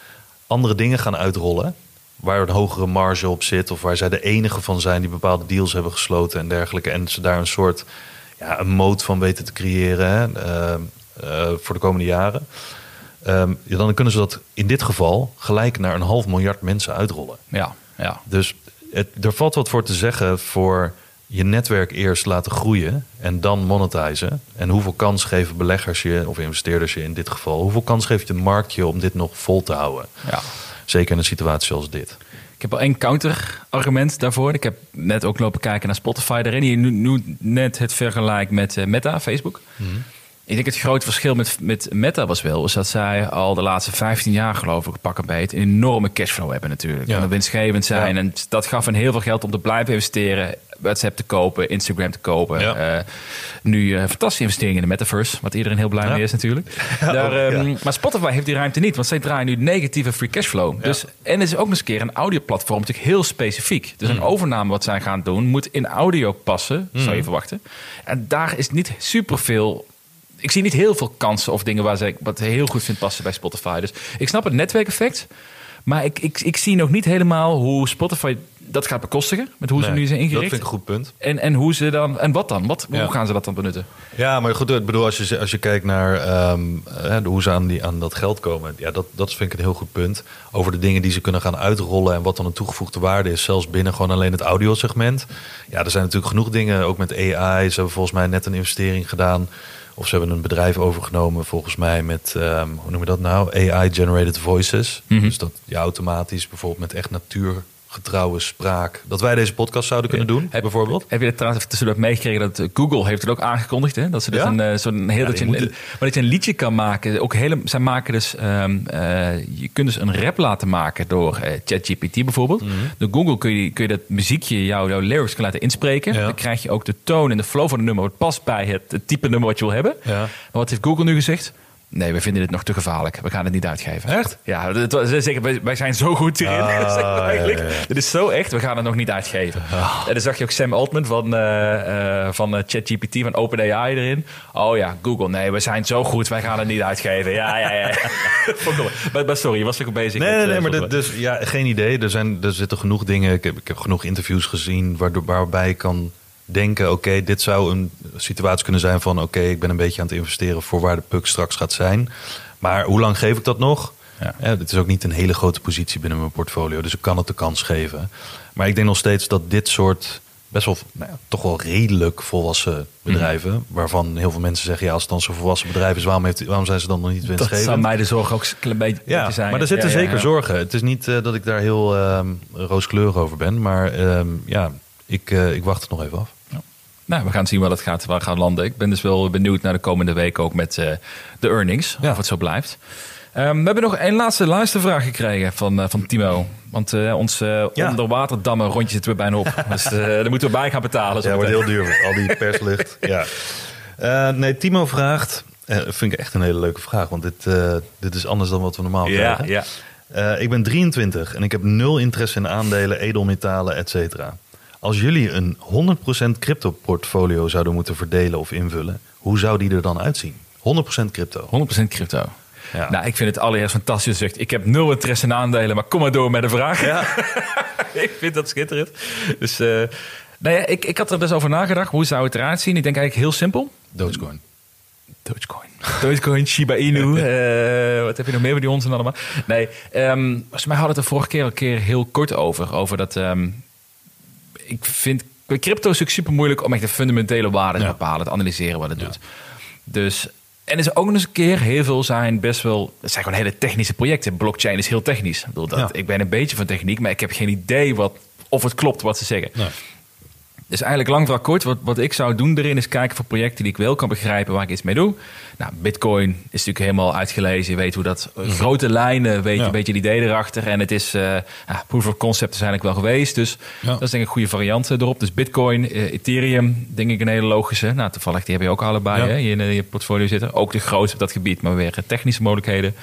andere dingen gaan uitrollen. Waar een hogere marge op zit. Of waar zij de enige van zijn die bepaalde deals hebben gesloten en dergelijke. En ze daar een soort ja, een moot van weten te creëren hè, voor de komende jaren. Ehm, ja, dan kunnen ze dat in dit geval gelijk naar een half miljard mensen uitrollen. Ja, ja. Dus het, er valt wat voor te zeggen voor je netwerk eerst laten groeien en dan monetizen. En hoeveel kans geven beleggers je, of investeerders je in dit geval, hoeveel kans geeft je de markt je om dit nog vol te houden? ja. Zeker in een situatie zoals dit. Ik heb al één counter-argument daarvoor. Ik heb net ook lopen kijken naar Spotify daarin. Je nu, nu net het vergelijk met eh, Meta, Facebook. Ik denk het grote verschil met, met Meta was wel... is dat zij al de laatste 15 jaar, geloof ik, pak een beet... een enorme cashflow hebben natuurlijk. Ja. En winstgevend zijn. Ja. En dat gaf hen heel veel geld om te blijven investeren... WhatsApp te kopen, Instagram te kopen. Ja. Eh, nu eh fantastische investeringen in de metaverse... wat iedereen heel blij Ja. mee is natuurlijk. Daar, ehm. Maar Spotify heeft die ruimte niet... want zij draaien nu negatieve free cashflow. Dus, en het is ook nog eens een keer een audioplatform... natuurlijk heel specifiek. Dus Mm. een overname wat zij gaan doen... moet in audio passen, zou je verwachten. En daar is niet superveel ik zie niet heel veel kansen of dingen waar ze wat heel goed vindt passen bij Spotify. Dus ik snap het netwerkeffect. Maar ik, ik, ik zie nog niet helemaal hoe Spotify dat gaat bekostigen. Met hoe ze nu zijn Dat ingericht. vind ik een goed punt. En, en hoe ze dan. En wat dan? Wat, Ja. Hoe gaan ze dat dan benutten? Ja, maar goed, ik bedoel, als je, als je kijkt naar ehm, hè, hoe ze aan, die, aan dat geld komen, ja, dat, dat vind ik een heel goed punt. Over de dingen die ze kunnen gaan uitrollen en wat dan een toegevoegde waarde is, zelfs binnen gewoon alleen het audiosegment. Ja, er zijn natuurlijk genoeg dingen, ook met AI. Ze hebben volgens mij net een investering gedaan. Of ze hebben een bedrijf overgenomen, volgens mij, met, ehm, hoe noem je dat nou? AI-generated voices. Mhm. Dus dat je automatisch bijvoorbeeld met echt natuurgetrouwe spraak, dat wij deze podcast zouden kunnen doen, Heb- bijvoorbeeld. Heb je het trouwens even tussendoor meegekregen dat Google heeft het ook aangekondigd, hè? Dat ze dus Ja? een, eh, zo'n heel Ja, dat je, een- maar dat je een liedje kan maken. Ook hele, zij maken dus, ehm, eh, je kunt dus een rap laten maken door eh, ChatGPT bijvoorbeeld. Mhm. Door Google kun je, kun je dat muziekje, jouw, jouw lyrics kunnen laten inspreken. Ja. Dan krijg je ook de toon en de flow van het nummer, wat past bij het, het type nummer wat je wil hebben. Maar wat heeft Google nu gezegd? Nee, we vinden dit nog te gevaarlijk. We gaan het niet uitgeven. Echt? Ja, het was- ze zeggen, wij, zijn zo goed erin. Ah, Zeg maar eigenlijk. ja, ja, ja. Dit is zo echt, we gaan het nog niet uitgeven. En dan zag je ook Sam Altman van, eh, eh, van eh, ChatGPT, van OpenAI erin. Oh ja, Google, nee, we zijn zo goed, wij gaan het niet uitgeven. Ja, ja, ja. Maar, maar sorry, je was ook bezig Nee, met... nee, nee, maar dit, dus, ja, geen idee. Er, zijn, er zitten genoeg dingen. Ik heb, ik heb genoeg interviews gezien waardoor, waarbij ik kan denken: oké, dit zou een situatie kunnen zijn van: oké, ik ben een beetje aan het investeren voor waar de puck straks gaat zijn. Maar hoe lang geef ik dat nog? Ja. Ja, dit is ook niet een hele grote positie binnen mijn portfolio, dus ik kan het de kans geven. Maar ik denk nog steeds dat dit soort best wel, nou ja, toch wel redelijk volwassen bedrijven, waarvan heel veel mensen zeggen: ja, als het dan zo'n volwassen bedrijf is, waarom, heeft, waarom zijn ze dan nog niet dat winstgevend? zou mij de zorg ook een beetje Ja, zijn. maar er zitten Ja, zeker zorgen. Het is niet eh, dat ik daar heel ehm rooskleurig over ben. Maar ehm, ja, ik, eh, ik wacht het nog even af. Nou, we gaan zien waar dat gaat, waar gaat landen. Ik ben dus wel benieuwd naar de komende week ook met eh, de earnings. Ja. Of het zo blijft. Ehm, we hebben nog een laatste luistervraag gekregen van, eh, van Timo. Want eh ons eh Ja. onderwaterdammen rondje zit weer bijna op. dus eh, daar moeten we bij gaan betalen. zo Ja, wordt heel duur. Al die perslucht. ja. Eh, nee, Timo vraagt. eh, vind ik echt een hele leuke vraag. Want dit, eh, dit is anders dan wat we normaal Ja, krijgen. ja. Eh, ik ben 23 en ik heb nul interesse in aandelen, edelmetalen, et cetera. Als jullie een 100% crypto portfolio zouden moeten verdelen of invullen, hoe zou die er dan uitzien? 100% crypto. 100% crypto. Ja. Nou, ik vind het allereerst fantastisch. Zegt, ik heb nul interesse in aandelen, maar kom maar door met de vraag. Ja. ik vind dat schitterend. Dus, eh nou ja, ik, ik had er dus over nagedacht. Hoe zou het eruit zien? Ik denk eigenlijk heel simpel. Dogecoin. Dogecoin. Dogecoin, Shiba Inu. eh, wat heb je nog meer met die onzin allemaal? Nee, ehm volgens mij hadden we het er vorige keer een keer heel kort over. Over dat... ehm, ik vind... Crypto is super moeilijk om echt de fundamentele waarde te Ja. bepalen. Te analyseren wat het doet. Dus... En is ook nog eens een keer, heel veel zijn best wel... Het zijn gewoon hele technische projecten. Blockchain is heel technisch. Ik, bedoel, dat, Ja. ik ben een beetje van techniek, maar ik heb geen idee wat, of het klopt wat ze zeggen. Nee. Dus eigenlijk lang verhaal kort, wat, wat ik zou doen erin is kijken voor projecten die ik wel kan begrijpen waar ik iets mee doe. Nou, Bitcoin is natuurlijk helemaal uitgelezen. Je weet hoe dat, eh, grote lijnen, weet je Ja. een beetje het idee erachter. En het is, ja, proof of concept is eigenlijk wel geweest. Dus Ja. dat is denk ik een goede variant eh, erop. Dus Bitcoin, Ethereum, denk ik een hele logische. Nou, toevallig, die heb je ook allebei hè, in, je portfolio zitten. Ook de grootste op dat gebied, maar weer technische mogelijkheden.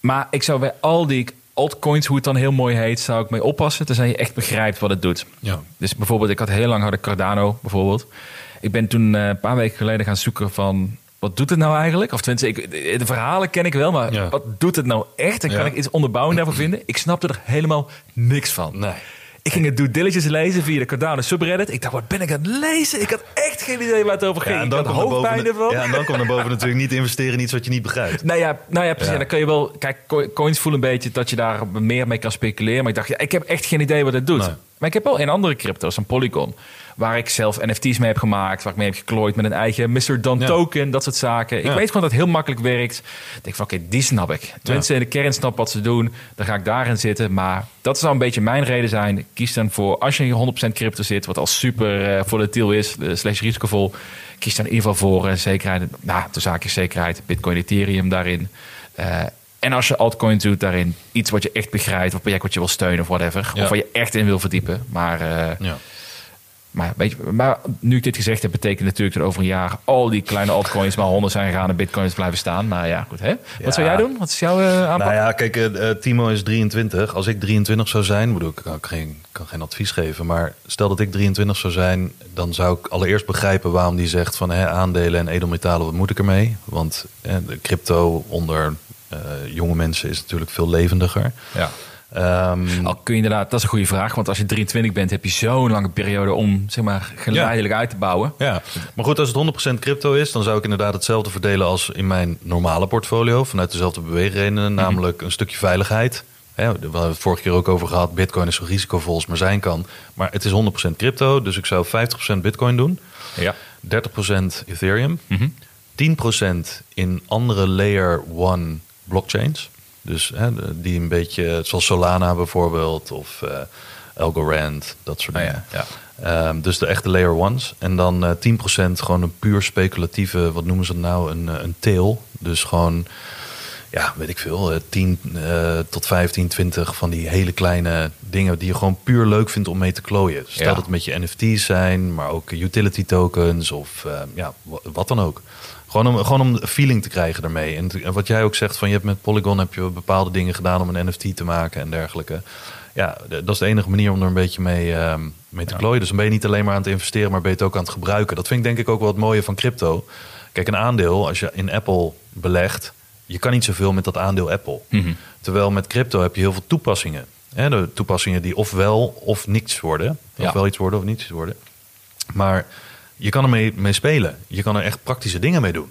Maar ik zou bij al die altcoins, hoe het dan heel mooi heet, zou ik mee oppassen. Tenzij je echt begrijpt wat het doet. Ja. Dus bijvoorbeeld, ik had heel lang ik Cardano bijvoorbeeld. Ik ben toen eh, een paar weken geleden gaan zoeken van... Wat doet het nou eigenlijk? Of tenminste, ik, de verhalen ken ik wel, maar Ja. wat doet het nou echt? En kan Ja. ik iets onderbouwing daarvoor vinden? Ik snapte er helemaal niks van. Nee. Ik ging het due diligence lezen via de Cardano subreddit. Ik dacht, wat ben ik aan het lezen? Ik had echt geen idee waar het over ging. Ja, en ik dan had komt naar hoofdpijn boven, ervan. ja, en dan komt naar boven natuurlijk niet investeren in iets wat je niet begrijpt. Nou ja, nou ja precies. Ja. Dan kun je wel... Kijk, co- coins voelen een beetje dat je daar meer mee kan speculeren. Maar ik dacht, ja, ik heb echt geen idee wat het doet. Nee. Maar ik heb wel een andere crypto's, een Polygon. Waar ik zelf NFT's mee heb gemaakt. Waar ik mee heb geklooid met een eigen Mr. Don Ja. token. Dat soort zaken. Ik weet gewoon dat het heel makkelijk werkt. Ik denk van, oké, die snap ik. Tenminste, in de kern snap wat ze doen. Dan ga ik daarin zitten. Maar dat zou een beetje mijn reden zijn. Kies dan voor, als je in je 100% crypto zit... wat al super eh volatiel is, eh, slash risicovol... kies dan in ieder geval voor eh, zekerheid. Nou, de zaak is zekerheid. Bitcoin, Ethereum daarin. En als je altcoin doet daarin, iets wat je echt begrijpt... of project wat je wil steunen of whatever. Ja. Of waar je echt in wil verdiepen. Maar... Ja. Maar, weet je, maar nu ik dit gezegd heb, betekent natuurlijk dat over een jaar al die kleine altcoins maar honderd zijn gegaan en bitcoins blijven staan. Maar ja, goed hè. Wat zou jij doen? Wat is jouw eh, aanpak? Nou ja, kijk, eh, eh, Timo is 23. Als ik 23 zou zijn, bedoel, ik kan, geen, kan geen advies geven. Maar stel dat ik 23 zou zijn, dan zou ik allereerst begrijpen waarom die zegt van hè, aandelen en edelmetalen, wat moet ik ermee? Want de crypto onder jonge mensen is natuurlijk veel levendiger. Ja. Ehm, Al kun je inderdaad, dat is een goede vraag. Want als je 23 bent, heb je zo'n lange periode om zeg maar, geleidelijk uit te bouwen. Ja, maar goed, als het 100% crypto is, dan zou ik inderdaad hetzelfde verdelen als in mijn normale portfolio. Vanuit dezelfde beweegredenen, namelijk een stukje veiligheid. Hè, we hebben het vorige keer ook over gehad. Bitcoin is zo risicovol als maar zijn kan. Maar het is 100% crypto, dus ik zou 50% Bitcoin doen. Ja. 30% Ethereum. Mhm. 10% in andere layer 1 blockchains. Dus hè, die een beetje, zoals Solana bijvoorbeeld, of eh Algorand, dat soort Oh dingen. ja, ja. Ehm, dus de echte layer ones. En dan eh 10% gewoon een puur speculatieve, wat noemen ze het nou, een, eh, een tail. Dus gewoon, ja, weet ik veel, eh, 10 eh, tot 15, 20 van die hele kleine dingen die je gewoon puur leuk vindt om mee te klooien. Stel Ja. dat het met je NFT's zijn, maar ook utility tokens of ja, wa- wat dan ook. Gewoon om, gewoon om feeling te krijgen daarmee. En, wat jij ook zegt, van je hebt met Polygon heb je bepaalde dingen gedaan om een NFT te maken en dergelijke. Ja, dat is de enige manier om er een beetje mee, ehm, mee te klooien. Dus dan ben je niet alleen maar aan het investeren, maar ben je het ook aan het gebruiken. Dat vind ik denk ik ook wel het mooie van crypto. Kijk, een aandeel, als je in Apple belegt, je kan niet zoveel met dat aandeel Apple. Mhm. Terwijl met crypto heb je heel veel toepassingen. Hè, de toepassingen die ofwel of niets worden. Ja. Ofwel iets worden of niets worden. Maar je kan ermee mee spelen. Je kan er echt praktische dingen mee doen.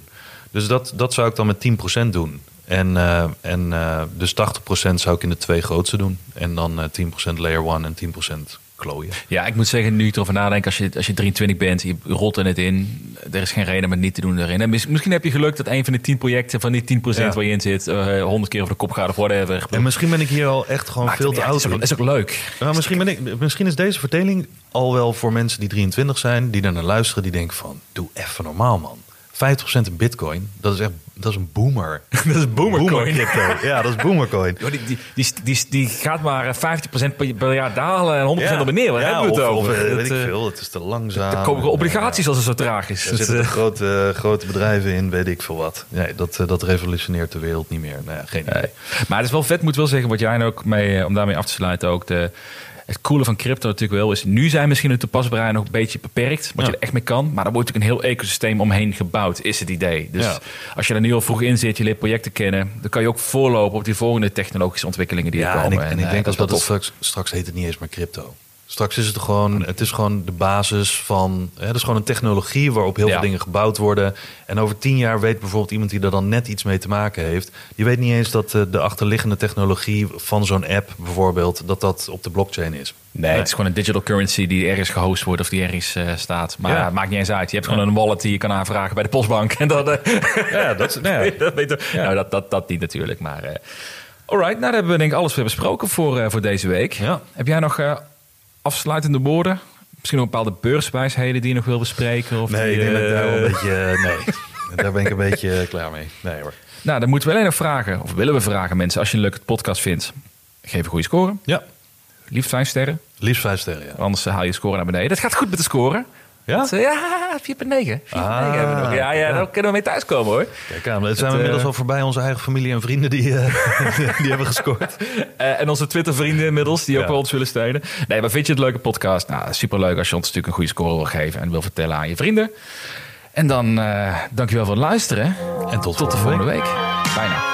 Dus dat, dat zou ik dan met 10% doen. En, eh, en eh, dus 80% zou ik in de twee grootste doen. En dan eh 10% layer 1 en 10% klooien. Ja, ik moet zeggen, nu ik erover nadenk, als je, als je 23 bent, je rolt er net in. Er is geen reden om het niet te doen erin. En mis- misschien heb je geluk dat een van de 10 projecten van die 10% Ja. waar je in zit, eh 100 keer over de kop gaat of whatever. En misschien ben ik hier al echt gewoon Maakt veel het te oud. in. is ook leuk. Nou, misschien, ben ik, misschien is deze verdeling al wel voor mensen die 23 zijn, die er naar luisteren, die denken van, doe even normaal man. 50% in bitcoin, dat is echt, dat is een boomer. Dat is boomercoin. crypto. Ja, dat is boomercoin. Die, die, die, die, die gaat maar eh, 50% per, per jaar dalen en 100% naar beneden. Waar ja, hebben we het of, over? Of, eh, Dat, weet ik eh, veel, het is te langzaam. Komen er En, obligaties als het zo traag is. Er zitten eh, grote, grote bedrijven in, weet ik veel wat. Nee, dat, eh, dat revolutioneert de wereld niet meer. Nou ja, geen idee. Nee. Maar het is wel vet, moet wel zeggen, wat jij ook mee, eh, om daarmee af te sluiten ook. De, het coole van crypto natuurlijk wel is, nu zijn misschien de toepasbaarheid nog een beetje beperkt, wat Ja. je er echt mee kan. Maar er wordt natuurlijk een heel ecosysteem omheen gebouwd, is het idee. Dus Ja. als je er nu al vroeg in zit, je leert projecten kennen, dan kan je ook voorlopen op die volgende technologische ontwikkelingen die er komen. en ik, en ik eh, denk dat dat, dat straks, straks heet het niet eens meer crypto. Straks is het gewoon, het is gewoon de basis van, hè, het is gewoon een technologie waarop heel Ja. veel dingen gebouwd worden. En over tien jaar weet bijvoorbeeld iemand die er dan net iets mee te maken heeft, die weet niet eens dat eh, de achterliggende technologie van zo'n app bijvoorbeeld, dat dat op de blockchain is. Nee, het is gewoon een digital currency die ergens gehost wordt of die ergens eh, staat. Maar Ja. maakt niet eens uit. Je hebt gewoon een wallet die je kan aanvragen bij de postbank. En dat, eh, Ja, dat, nou ja. dat, nou, dat, dat, dat niet natuurlijk. Maar, alright, nou, dan hebben we denk ik alles weer besproken voor, voor deze week. Ja. Heb jij nog afsluitende woorden? Misschien nog bepaalde beurswijsheden die je nog wil bespreken? Of Nee, die, ik denk dat ik daar wel eh, een beetje, eh, nee, daar ben ik een beetje eh, klaar mee. Nee hoor. Nou, dan moeten we alleen nog vragen, of willen we vragen mensen, als je een leuke podcast vindt, geef een goede score. Ja, Liefst vijf sterren, liefst vijf sterren, ja. anders haal je score naar beneden. Dat gaat goed met de score. Ja? Dat, eh, ja, 4,9. 4,9 Ah, hebben we nog. Ja, ja, daar kunnen we mee thuiskomen hoor. Kijk aan, zijn we eh, inmiddels al voorbij onze eigen familie en vrienden die, eh, die hebben gescoord. Eh, en onze Twitter-vrienden inmiddels, die ook wel ons willen steunen. Nee, maar vind je het leuke podcast? Nou, superleuk als je ons natuurlijk een goede score wil geven... en wil vertellen aan je vrienden. En dan uh, dankjewel voor het luisteren. En tot, Tot de volgende week. Bijna. Bye.